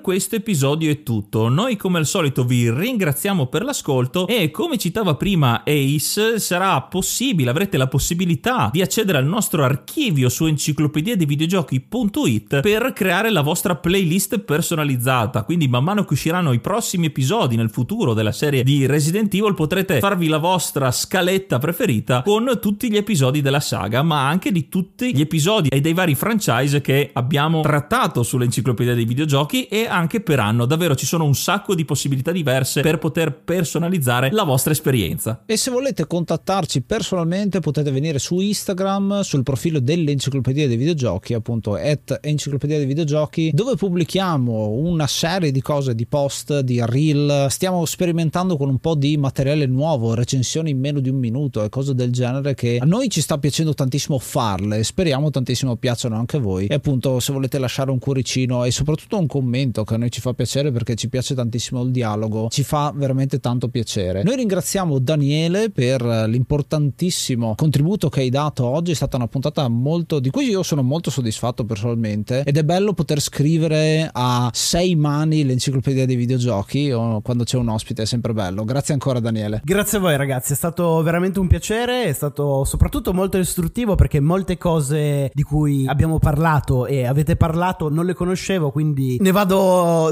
Questo episodio è tutto. Noi come al solito vi ringraziamo per l'ascolto e come citava prima Ace sarà possibile, avrete la possibilità di accedere al nostro archivio su enciclopedia dei videogiochi.it per creare la vostra playlist personalizzata. Quindi man mano che usciranno i prossimi episodi nel futuro della serie di Resident Evil potrete farvi la vostra scaletta preferita con tutti gli episodi della saga, ma anche di tutti gli episodi e dei vari franchise che abbiamo trattato sull'enciclopedia dei videogiochi e anche per anno. Davvero ci sono un sacco di possibilità diverse per poter personalizzare la vostra esperienza. E se volete contattarci personalmente potete venire su Instagram, sul profilo dell'enciclopedia dei videogiochi, appunto at enciclopedia dei videogiochi, dove pubblichiamo una serie di cose, di post, di reel. Stiamo sperimentando con un po' di materiale nuovo, recensioni in meno di un minuto e cose del genere che a noi ci sta piacendo tantissimo farle. Speriamo tantissimo piacciono anche a voi. E appunto se volete lasciare un cuoricino e soprattutto un commento che a noi ci fa piacere perché ci piace tantissimo il dialogo, ci fa veramente tanto piacere. Noi ringraziamo Daniele per l'importantissimo contributo che hai dato oggi, è stata una puntata molto di cui io sono molto soddisfatto personalmente ed è bello poter scrivere a sei mani l'enciclopedia dei videogiochi o quando c'è un ospite, è sempre bello. Grazie ancora Daniele. Grazie a voi ragazzi, è stato veramente un piacere, è stato soprattutto molto istruttivo perché molte cose di cui abbiamo parlato e avete parlato non le conoscevo, quindi ne vado,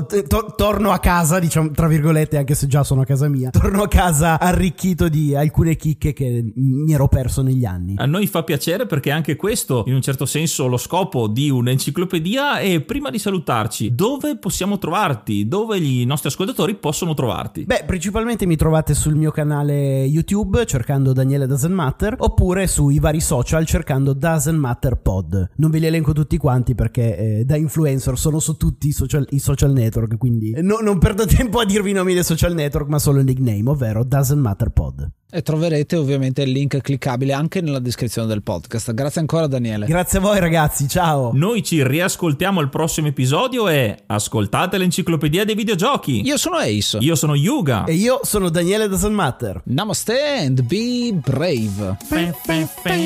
to- torno a casa, diciamo tra virgolette, anche se già sono a casa mia, torno a casa arricchito di alcune chicche che mi ero perso negli anni. A noi fa piacere perché anche questo, in un certo senso, lo scopo di un'enciclopedia e prima di salutarci, dove possiamo trovarti? Dove i nostri ascoltatori possono trovarti? Beh, principalmente mi trovate sul mio canale YouTube cercando Daniele Doesn't Matter oppure sui vari social cercando Doesn't Matter Pod. Non ve li elenco tutti quanti perché eh, da influencer sono su tutti i social, i social network, quindi no, non perdo tempo a dirvi i nomi dei social network, ma solo il nickname, ovvero Doesn't Matter Pod. E troverete ovviamente il link cliccabile anche nella descrizione del podcast. Grazie ancora Daniele. Grazie a voi ragazzi, ciao. Noi ci riascoltiamo al prossimo episodio e ascoltate l'enciclopedia dei videogiochi. Io sono Ace. Io sono Yuga. E io sono Daniele Doesn't Matter. Namaste and be brave. Ah, ah, ah, ah,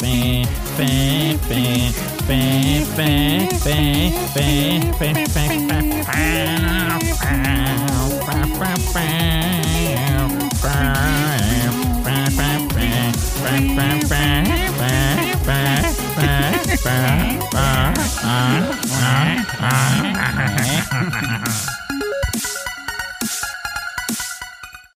ah. Ha ha ha ha.